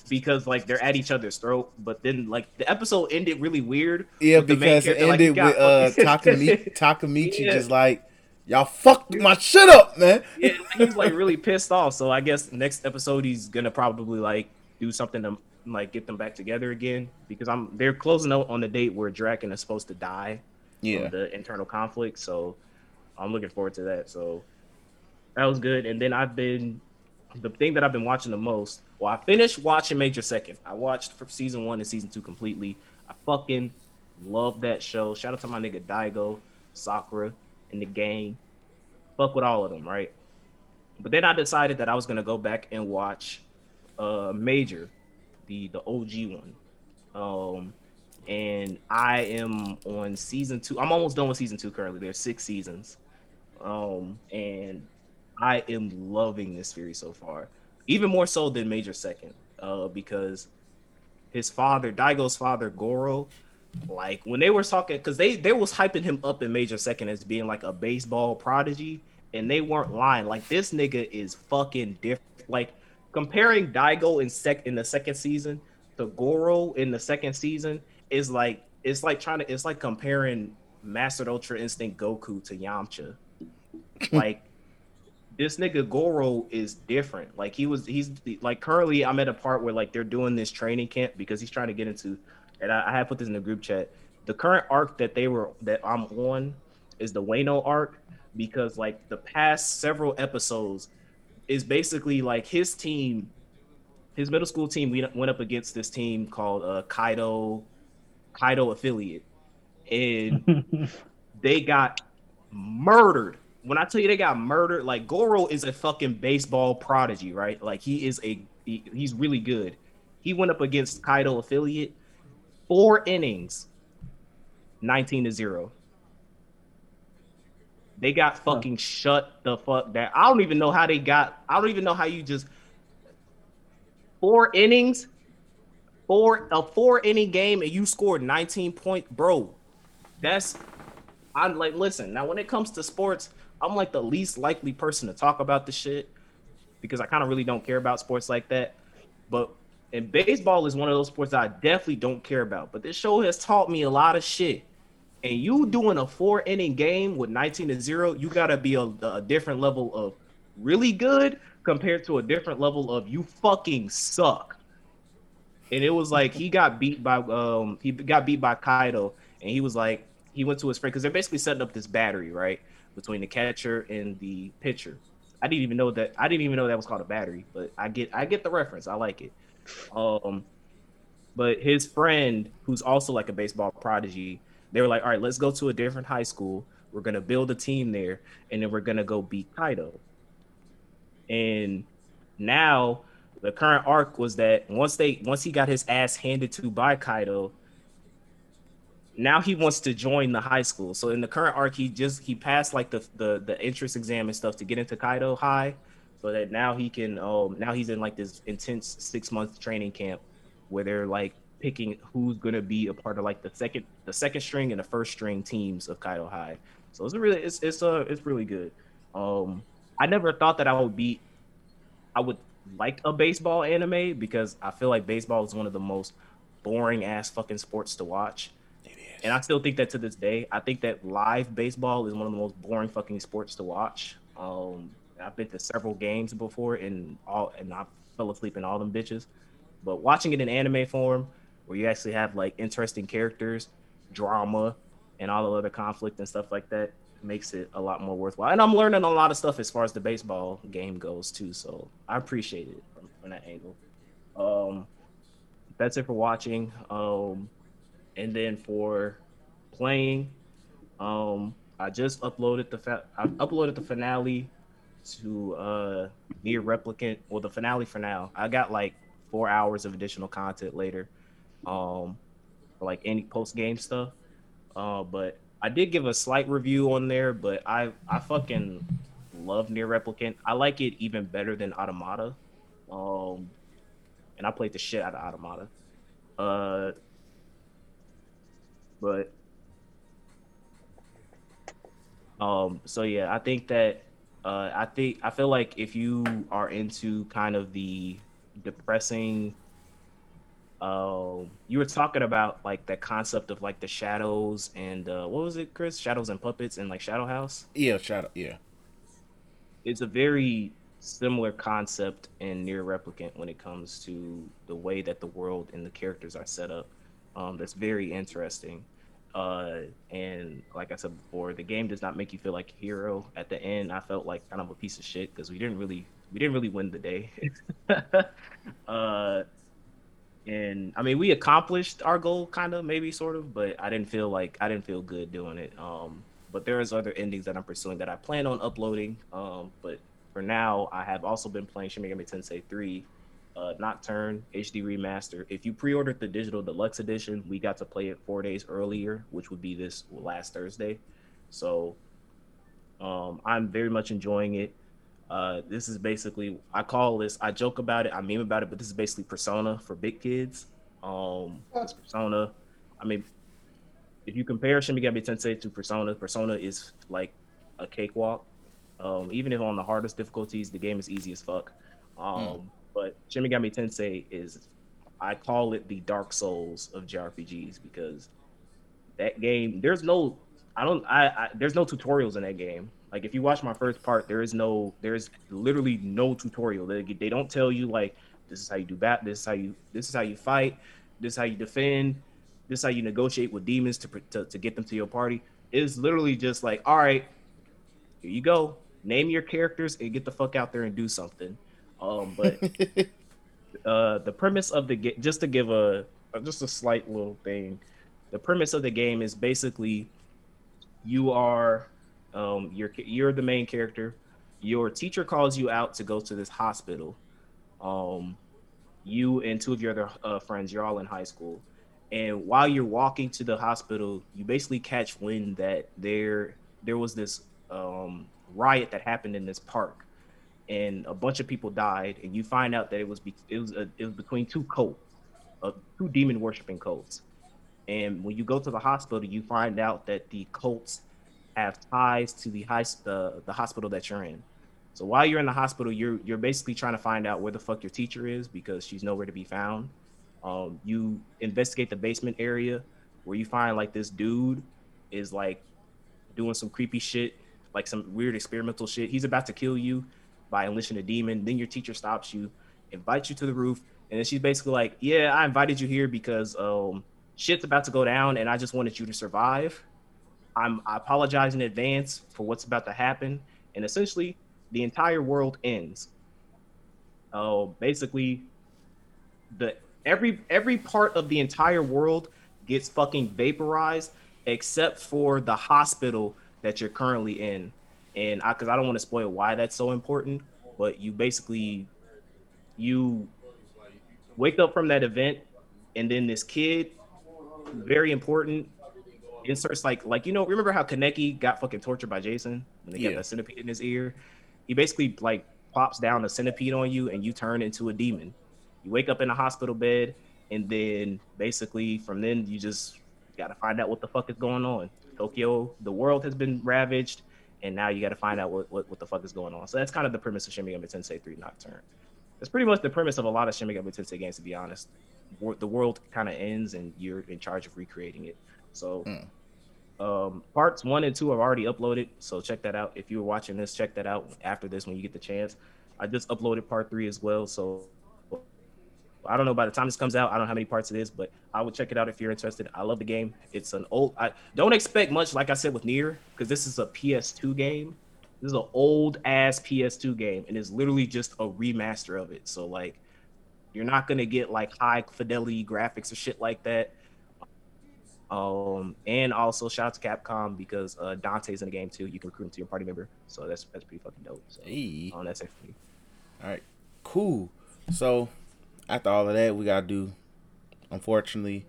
because like they're at each other's throat. But then like the episode ended really weird. Yeah, with the main because it character, like, ended with uh Takami Takemichi Yeah. just like y'all fucked my shit up, man. yeah, he was like really pissed off. So I guess next episode he's gonna probably like do something to like get them back together again because I'm they're closing out on the date where Draken is supposed to die Yeah. from the internal conflict. So I'm looking forward to that. So that was good. And then I've been the thing that I've been watching the most. Well, I finished watching Major Second. I watched season one and season two completely. I fucking love that show. Shout out to my nigga Daigo, Sakura, and the gang. Fuck with all of them, right? But then I decided that I was gonna go back and watch uh Major, the the OG one. Um and I am on season two. I'm almost done with season two currently. There's six seasons. Um and I am loving this series so far. Even more so than Major Second. Uh because his father, Daigo's father, Goro, like when they were talking because they they was hyping him up in Major Second as being like a baseball prodigy, and they weren't lying. Like this nigga is fucking different. Like comparing Daigo in sec in the second season to Goro in the second season is like it's like trying to it's like comparing Master Ultra Instinct Goku to Yamcha. Like this nigga Goro is different. Like he was, he's like currently I'm at a part where like they're doing this training camp because he's trying to get into, and I, I have put this in the group chat. The current arc that they were that I'm on is the Wano arc because like the past several episodes is basically like his team, his middle school team we went up against this team called uh, Kaido, Kaido affiliate, and they got murdered. When I tell you they got murdered, like Goro is a fucking baseball prodigy, right? Like he is a he, he's really good. He went up against Kaido affiliate, four innings, nineteen to zero. They got fucking shut the fuck down. I don't even know how they got. I don't even know how you just four innings, four a four inning game, and you scored nineteen point, bro. That's I'm like, listen, now when it comes to sports, I'm like the least likely person to talk about the shit because I kind of really don't care about sports like that. But and baseball is one of those sports I definitely don't care about. But this show has taught me a lot of shit. And you doing a four inning game with 19 to 0, you gotta be a, a different level of really good compared to a different level of you fucking suck. And it was like he got beat by um he got beat by Kaido and he was like he went to his friend because they're basically setting up this battery, right? Between the catcher and the pitcher. I didn't even know that I didn't even know that was called a battery, but I get I get the reference. I like it. Um but his friend, who's also like a baseball prodigy, they were like, all right, let's go to a different high school. We're gonna build a team there, and then we're gonna go beat Kaido. And now the current arc was that once they once he got his ass handed to by Kaido, now he wants to join the high school. So in the current arc, he just he passed like the the the entrance exam and stuff to get into Kaido High, so that now he can um now he's in like this intense six month training camp where they're like picking who's gonna be a part of like the second the second string and the first string teams of Kaido High. So it's really it's it's uh it's really good. Um, I never thought that I would be I would like a baseball anime because I feel like baseball is one of the most boring ass fucking sports to watch. And I still think that to this day. I think that live baseball is one of the most boring fucking sports to watch. Um, I've been to several games before, and all, and I fell asleep in all them bitches. But watching it in anime form, where you actually have like interesting characters, drama, and all the other conflict and stuff like that, makes it a lot more worthwhile. And I'm learning a lot of stuff as far as the baseball game goes too. So I appreciate it from, from that angle. Um, that's it for watching. Um, and then for playing, um, I just uploaded the fa- I uploaded the finale to uh NieR Replicant. Well, the finale for now. I got like four hours of additional content later, um, like any post game stuff. Uh, but I did give a slight review on there, but I I fucking love NieR Replicant. I like it even better than Automata. Um, and I played the shit out of Automata. Uh, but um, so yeah, I think that uh, I think I feel like if you are into kind of the depressing um you were talking about like that concept of like the shadows and uh what was it chris shadows and puppets and like shadow house Yeah, shadow. Yeah. it's a very similar concept and NieR Replicant when it comes to the way that the world and the characters are set up um that's very interesting. Uh and like i said before the game does not make you feel like a hero at the end. I felt like kind of a piece of shit because we didn't really we didn't really win the day. Uh and I mean we accomplished our goal kind of maybe sort of but I didn't feel like I didn't feel good doing it. Um but there's other endings that I'm pursuing that I plan on uploading. Um but for now I have also been playing Shin Megami Tensei 3 uh Nocturne HD remaster if you pre-ordered the digital deluxe edition we got to play it 4 days earlier which would be this last Thursday so um I'm very much enjoying it uh, this is basically I call this I joke about it, I meme about it, but this is basically Persona for big kids. Um, it's Persona. I mean, if you compare Shin Megami Tensei to Persona, Persona is like a cakewalk. Um, even if on the hardest difficulties, the game is easy as fuck. Um, But Shin Megami Tensei is, I call it the Dark Souls of JRPGs because that game there's no I don't I, I there's no tutorials in that game. Like if you watch my first part, there is no there's literally no tutorial. They they don't tell you like this is how you do bat, this is how you this is how you fight, this is how you defend, this is how you negotiate with demons to to, to get them to your party. It's literally just like, all right, here you go. Name your characters and get the fuck out there and do something. Um, but uh, the premise of the game, just to give a just a slight little thing, the premise of the game is basically you are um, you're you're the main character. Your teacher calls you out to go to this hospital. Um, you and two of your other uh, friends, you're all in high school, and while you're walking to the hospital, you basically catch wind that there there was this um, riot that happened in this park, and a bunch of people died, and you find out that it was be- it was a, it was between two cults, uh, two demon worshiping cults, and when you go to the hospital, you find out that the cults have ties to the high the, the hospital that you're in. So while you're in the hospital, you're you're basically trying to find out where the fuck your teacher is because she's nowhere to be found. Um, you investigate the basement area where you find like this dude is like doing some creepy shit, like some weird experimental shit. He's about to kill you by unleashing a demon. Then your teacher stops you, invites you to the roof, and then she's basically like, "Yeah, I invited you here because um, shit's about to go down, and I just wanted you to survive. I'm I apologize in advance for what's about to happen." And essentially, the entire world ends. Oh, basically, the every every part of the entire world gets fucking vaporized except for the hospital that you're currently in. And I, because I don't want to spoil why that's so important, but you basically you wake up from that event, and then this kid, very important, inserts like like you know remember how Kaneki got fucking tortured by Jason when they got Yeah. that centipede in his ear? He basically like pops down a centipede on you, and you turn into a demon. You wake up in a hospital bed, and then basically from then you just got to find out what the fuck is going on. Tokyo, the world has been ravaged, and now you got to find out what, what, what the fuck is going on. So that's kind of the premise of Shin Megami Tensei 3 Nocturne. That's pretty much the premise of a lot of Shin Megami Tensei games, to be honest. The world kind of ends, and you're in charge of recreating it. So, um, parts one and two are already uploaded, so check that out. If you were watching this, check that out after this when you get the chance. I just uploaded part three as well, so I don't know by the time this comes out, I don't know how many parts it is, but I would check it out if you're interested. I love the game. It's an old. I don't expect much, like I said with NieR, because this is a PS2 game. This is an old ass PS2 game, and it's literally just a remaster of it. So like, you're not gonna get like high fidelity graphics or shit like that. Um, and also shout out to Capcom because uh, Dante's in the game too. You can recruit him to your party member, so that's that's pretty fucking dope. So, Hey. um, that's it for me. All right, cool. So after all of that, we gotta do, unfortunately,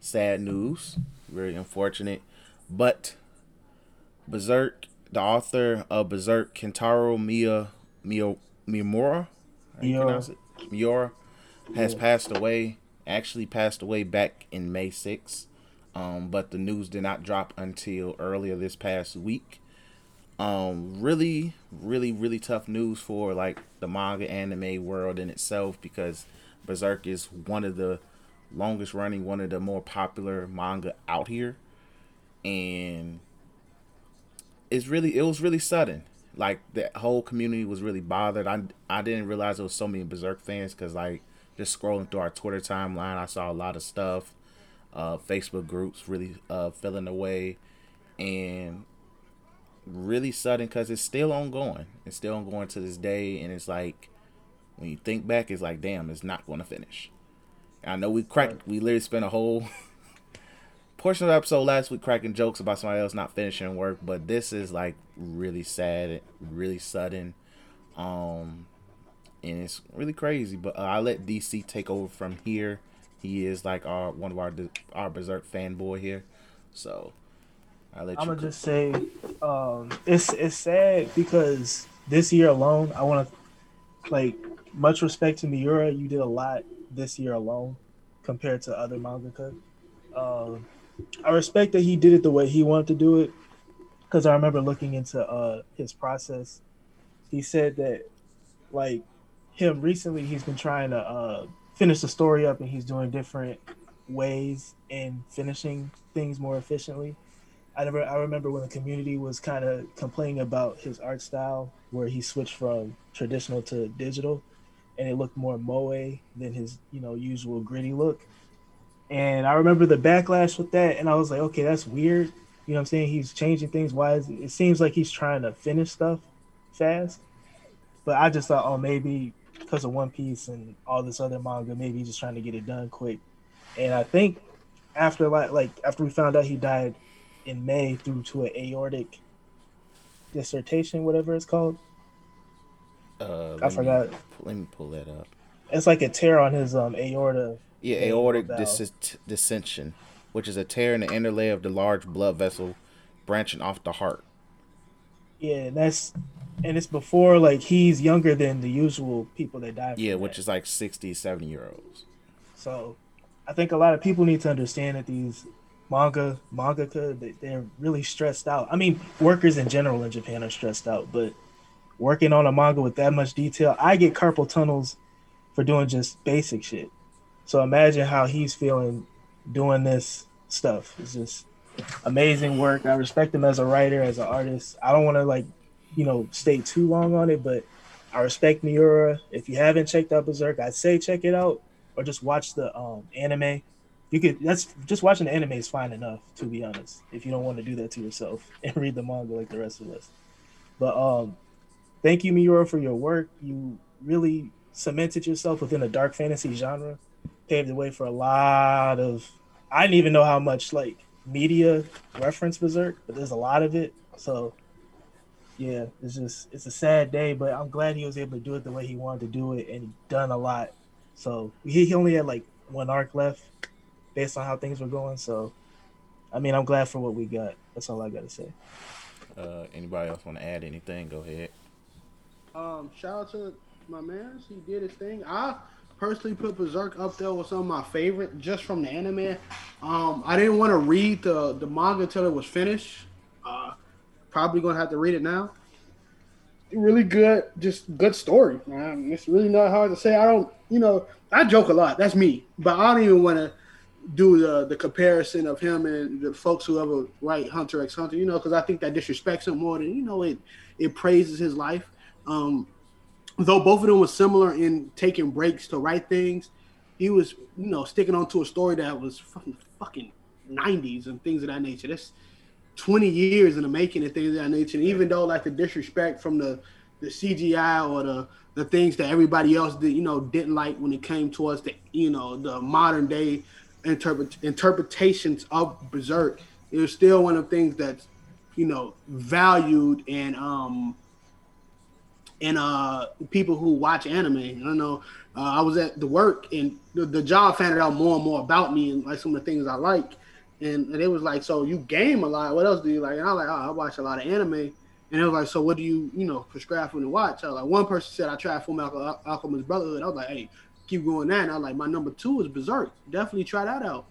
sad news. Very unfortunate, but Berserk, the author of Berserk, Kentaro Miya Miya Miyamura, how you Miura. pronounce it? Miura, has Yeah. passed away. Actually, passed away back in May 6th. Um, but the news did not drop until earlier this past week. Um, really, really, really tough news for like the manga anime world in itself because Berserk is one of the longest running, one of the more popular manga out here, and it's really it was really sudden. Like the whole community was really bothered. I I didn't realize there was so many Berserk fans because like just scrolling through our Twitter timeline, I saw a lot of stuff. Uh, Facebook groups really uh, feeling away, and really sudden because it's still ongoing. It's still ongoing to this day, and it's like when you think back, it's like damn, it's not going to finish. I know we cracked. We literally spent a whole portion of the episode last week cracking jokes about somebody else not finishing work, but this is like really sad, really sudden, um, and it's really crazy. But uh, I let DC take over from here. He is like our one of our our Berserk fanboy here, so I let I'm gonna just say, um, it's it's sad because this year alone, I want to like much respect to Miura. You did a lot this year alone compared to other mangaka. Um, I respect that he did it the way he wanted to do it because I remember looking into uh, his process. He said that like him recently, he's been trying to uh, finish the story up, and he's doing different ways in finishing things more efficiently. I never I remember when the community was kind of complaining about his art style where he switched from traditional to digital and it looked more moe than his, you know, usual gritty look. And I remember the backlash with that and I was like, okay, that's weird. You know what I'm saying? He's changing things. Why is it, it seems like he's trying to finish stuff fast. But I just thought, oh, maybe because of One Piece and all this other manga, maybe he's just trying to get it done quick. And I think after like like after we found out he died in May through to an aortic dissertation, whatever it's called. Uh, I me- forgot. let me pull that up. It's like a tear on his um aorta. Yeah, aortic dis- dissension, which is a tear in the inner layer of the large blood vessel branching off the heart. Yeah, and that's and it's before like he's younger than the usual people that die. from Yeah, which is like 60, 70 year olds. So I think a lot of people need to understand that these manga mangaka they, they're really stressed out. I mean, workers in general in Japan are stressed out, but working on a manga with that much detail, I get carpal tunnels for doing just basic shit. So imagine how he's feeling doing this stuff. It's just amazing work. I respect him as a writer, as an artist. I don't want to like, you know, stay too long on it, but I respect Miura. If you haven't checked out Berserk, I'd say check it out or just watch the um, anime. You could that's just watching the anime is fine enough to be honest. If you don't want to do that to yourself and read the manga like the rest of us. But um, thank you Miura for your work. You really cemented yourself within the dark fantasy genre, paved the way for a lot of. I didn't even know how much like media reference Berserk, but there's a lot of it. So yeah, it's just it's a sad day, but I'm glad he was able to do it the way he wanted to do it, and he done a lot. So he, he only had like one arc left, based on how things were going. So, I mean, I'm glad for what we got. That's all I got to say. Uh, anybody else want to add anything? Go ahead. Um, shout out to my man. He did his thing. I personally put Berserk up there with some of my favorite just from the anime. Um, I didn't want to read the the manga until it was finished. Uh, probably gonna have to read it now. Really good, just good story, man. It's really not hard to say. I don't, you know, I joke a lot. That's me, but I don't even want to do the the comparison of him and the folks who ever write Hunter x Hunter. You know, because I think that disrespects him more than you know it it praises his life. Um, though both of them were similar in taking breaks to write things, he was, you know, sticking on to a story that was fucking the fucking nineties and things of that nature. That's twenty years in the making and things of that nature. And even though like the disrespect from the the CGI or the the things that everybody else did, you know, didn't like when it came towards the you know the modern day interpret interpretations of Berserk, it was still one of the things that's you know valued and um and uh people who watch anime. I don't know. Uh, I was at the work and the, the job found out more and more about me and like some of the things I like. And, and it was like, so you game a lot. What else do you like? And I was like, oh, I watch a lot of anime. And it was like, so what do you, you know, prescribe for me to watch? I was like, one person said I tried Full Metal Al- Alchemist Brotherhood. I was like, hey, keep going that. And I like my number two is Berserk. Definitely try that out.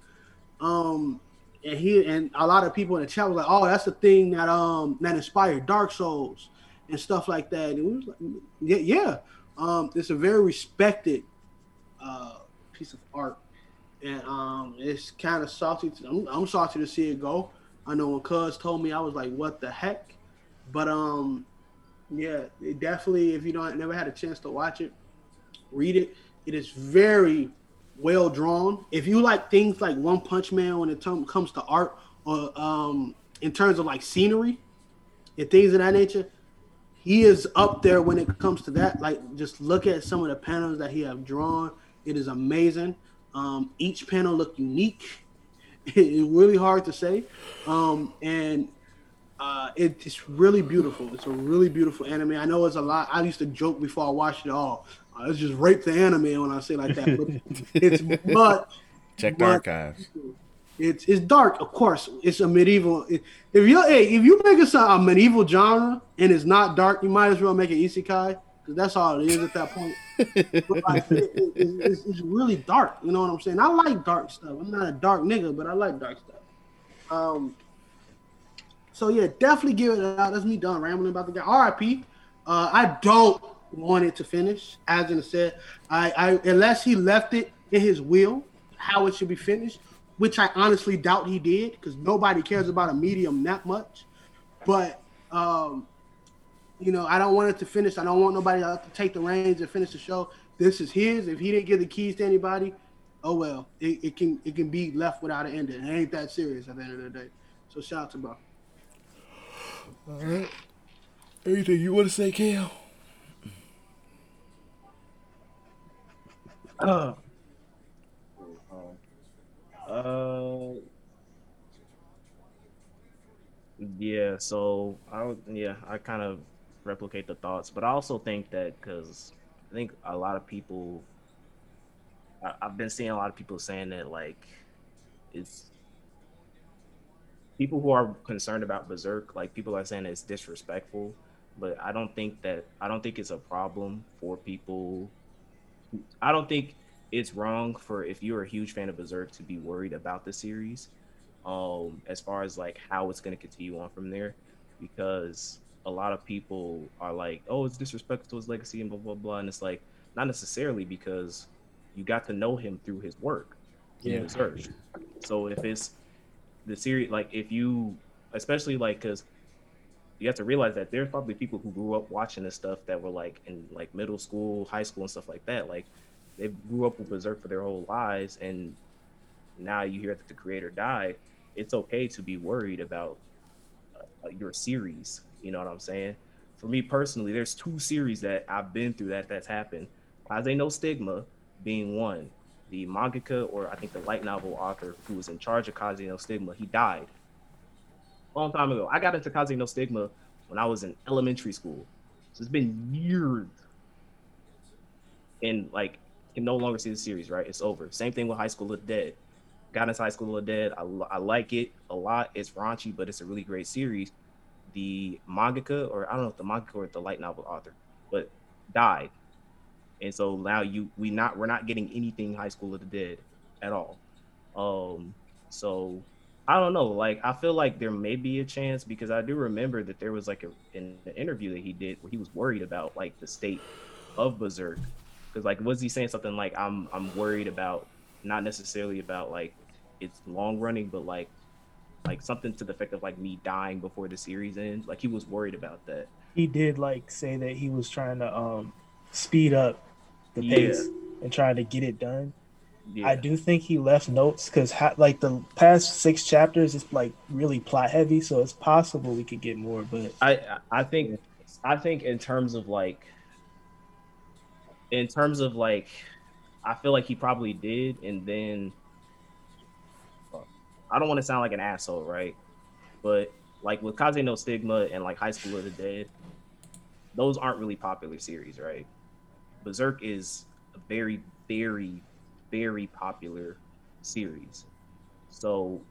Um, and he and a lot of people in the chat was like, "Oh, that's the thing that um that inspired Dark Souls and stuff like that." And we was like, "Yeah, yeah." Um, it's a very respected uh piece of art, and um, it's kind of salty. To, I'm, I'm salty to see it go. I know when Cuz told me, I was like, "What the heck?" But um, yeah, it definitely. If you don't never had a chance to watch it, read it. It is very well drawn. If you like things like One Punch Man when it tom- comes to art, or um, in terms of like scenery and things of that nature, he is up there when it comes to that. Like, just look at some of the panels that he have drawn. It is amazing. Um, each panel look unique. it's really hard to say, um, and uh, it, it's really beautiful. It's a really beautiful anime. I know it's a lot. I used to joke before I watched it all. Uh, it's just rape the anime when I say like that. But it's but Check the but- archives. It's it's dark, of course. It's a medieval. If you hey, if you make it a, a medieval genre and it's not dark, you might as well make it isekai because that's all it is at that point. It- it- it's, it's really dark. You know what I'm saying? I like dark stuff. I'm not a dark nigga, but I like dark stuff. Um. So yeah, definitely give it out. That's me done rambling about the guy. R.I.P. Uh, I don't want it to finish. As in said, I, I unless he left it in his will how it should be finished, which I honestly doubt he did because nobody cares about a medium that much. But um, you know, I don't want it to finish. I don't want nobody else to take the reins and finish the show. This is his. If he didn't give the keys to anybody, oh well. It, it can it can be left without an ending. It ain't that serious at the end of the day. So shout out to bro. All right. Anything you want to say, Kale? Uh, uh, yeah. So I yeah, I kind of replicate the thoughts, but I also think that because I think a lot of people, I, I've been seeing a lot of people saying that like it's people who are concerned about Berserk, like people are saying it's disrespectful, but I don't think that I don't think it's a problem for people I don't think it's wrong for if you're a huge fan of Berserk to be worried about the series, um, as far as like how it's going to continue on from there, because a lot of people are like, oh, it's disrespectful to his legacy and blah blah blah, and it's like not necessarily because you got to know him through his work in Yeah. Berserk. So if it's the series, like if you, especially like because you have to realize that there's probably people who grew up watching this stuff that were like in like middle school, high school, and stuff like that. Like they grew up with Berserk for their whole lives, and now you hear that the creator died. It's okay to be worried about uh, your series. You know what I'm saying? For me personally, there's two series that I've been through that that's happened. Kaze no Stigma being one. The mangaka, or I think the light novel author who was in charge of Kaze no Stigma, he died a long time ago. I got into Kaze no Stigma when I was in elementary school. So it's been years. And like can no longer see the series, right? It's over. Same thing with High School of the Dead. Got into High School of the Dead. I, I like it a lot. It's raunchy, but it's a really great series. The mangaka, or I don't know if the mangaka or the light novel author, but died. And so now you we not we're not getting anything High School of the Dead at all. Um so I don't know. Like, I feel like there may be a chance because I do remember that there was like a, in an interview that he did where he was worried about like the state of Berserk. Because like, was he saying something like, "I'm I'm worried about not necessarily about like it's long running, but like like something to the effect of like me dying before the series ends." Like he was worried about that. He did like say that he was trying to um speed up the Yeah. pace and trying to get it done. Yeah. I do think he left notes because ha- like the past six chapters is like really plot heavy, so it's possible we could get more. But I I think I think in terms of like in terms of like I feel like he probably did and then I don't want to sound like an asshole, right? But like with Kaze no Stigma and like High School of the Dead, those aren't really popular series, right? Berserk is a very, very, very popular series. So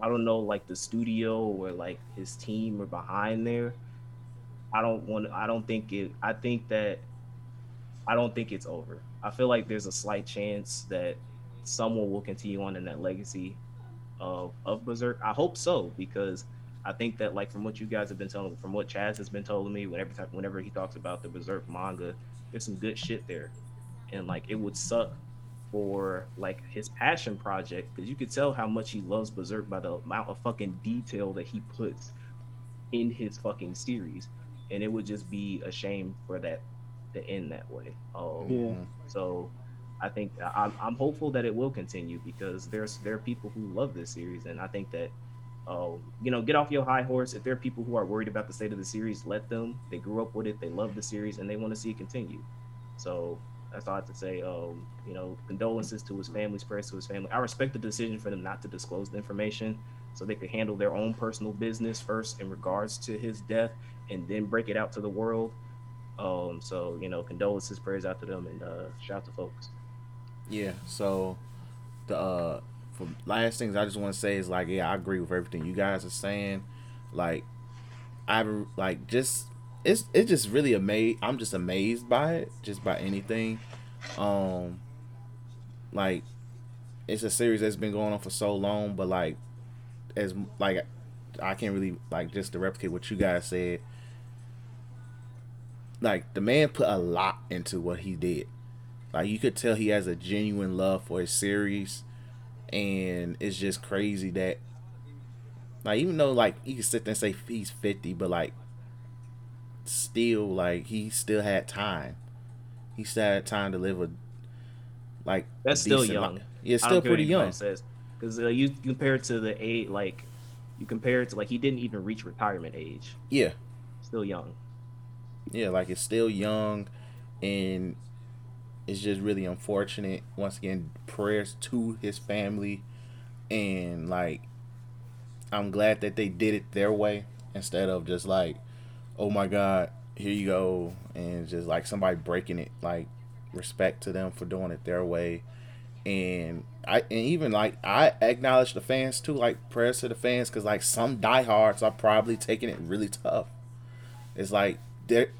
I don't know, like the studio or like his team are behind there. I don't want. I don't think it. I think that. I don't think it's over. I feel like there's a slight chance that someone will continue on in that legacy of of Berserk. I hope so because I think that like from what you guys have been telling, from what Chaz has been telling me, whenever whenever he talks about the Berserk manga, there's some good shit there, and like it would suck for like his passion project because you could tell how much he loves Berserk by the amount of fucking detail that he puts in his fucking series, and it would just be a shame for that to end that way. Um, Yeah. So I think I'm, I'm hopeful that it will continue because there's there are people who love this series, and I think that um, you know get off your high horse. If there are people who are worried about the state of the series, let them. They grew up with it, they love the series, and they want to see it continue. So that's all I have to say. Um, you know, condolences to his family's prayers to his family. I respect the decision for them not to disclose the information, so they could handle their own personal business first in regards to his death, and then break it out to the world. Um, so you know, condolences, prayers out to them, and uh, shout out to folks. Yeah. So the uh for last things I just want to say is like yeah I agree with everything you guys are saying. Like I like just it's it's just really amazed. I'm just amazed by it, just by anything. Um, like it's a series that's been going on for so long, but like as like I can't really like just to replicate what you guys said. Like the man put a lot into what he did. Like you could tell he has a genuine love for his series, and it's just crazy that, like, even though like you can sit there and say he's fifty, but like, still like he still had time. He still had time to live a, like That's a still young. li- Yeah, still don't care what pretty young. Says because uh, you compare it to the age, like you compare it to like he didn't even reach retirement age. Yeah, Still young. Yeah, like it's still young, and it's just really unfortunate. Once again, prayers to his family, and like, I'm glad that they did it their way instead of just like, oh my God, here you go, and just like somebody breaking it. Like, respect to them for doing it their way, and I and even like I acknowledge the fans too. Like prayers to the fans because like some diehards are probably taking it really tough. It's like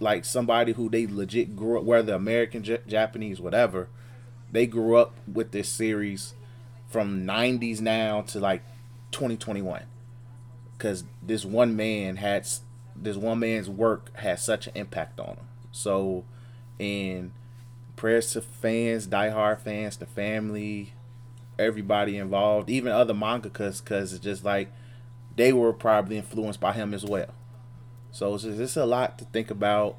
like somebody who they legit grew up, whether American, J- Japanese, whatever, they grew up with this series from 90s now to like 2021. Because this one man had, this one man's work had such an impact on them. So, and prayers to fans, diehard fans, the family, everybody involved, even other mangakas, because it's just like they were probably influenced by him as well. So it's just it's a lot to think about,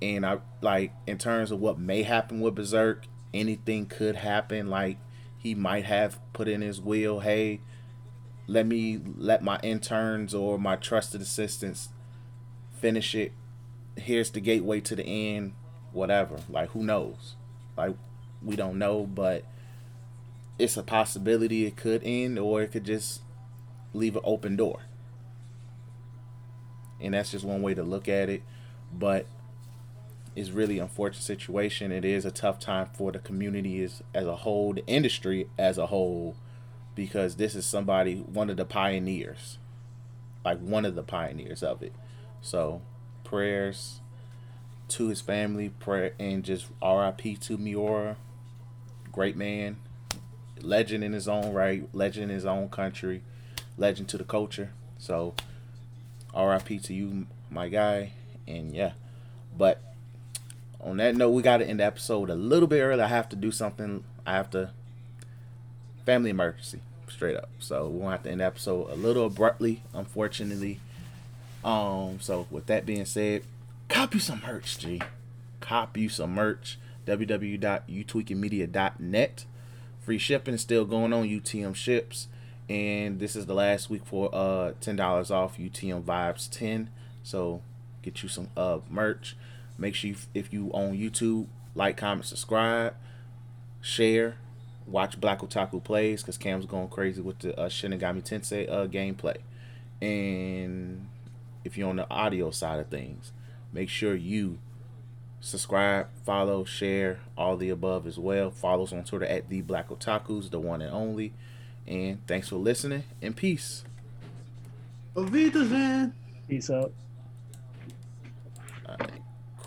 and I like in terms of what may happen with Berserk. Anything could happen. Like he might have put in his will, hey, let me let my interns or my trusted assistants finish it. Here's the gateway to the end. Whatever. Like who knows? Like we don't know, but it's a possibility it could end, or it could just leave an open door and that's just one way to look at it. But it's really unfortunate situation. It is a tough time for the community as, as a whole the industry as a whole because this is somebody one of the pioneers like one of the pioneers of it. So prayers to his family prayer and just rip to miura great man. Legend in his own right legend in his own country legend to the culture. So RIP to you, my guy. And yeah. But on that note, we got to end the episode a little bit early. I have to do something. I have to. Family emergency, straight up. So we're to have to end the episode a little abruptly, unfortunately. Um. So with that being said, cop you some merch, G. Cop you some merch. www.youtweekingmedia.net. Free shipping is still going on. UTM ships and this is the last week for uh ten dollars off UTM Vibes ten. So get you some uh merch. Make sure you, if you on YouTube, like, comment, subscribe, share, watch Black Otaku plays because Cam's going crazy with the uh, Shin Megami Tensei uh gameplay. And if you're on the audio side of things, make sure you subscribe, follow, share, all the above as well. Follow us on Twitter at the Black Otakus, the one and only. And thanks for listening and peace. Auf Wiedersehen. Peace out. All right.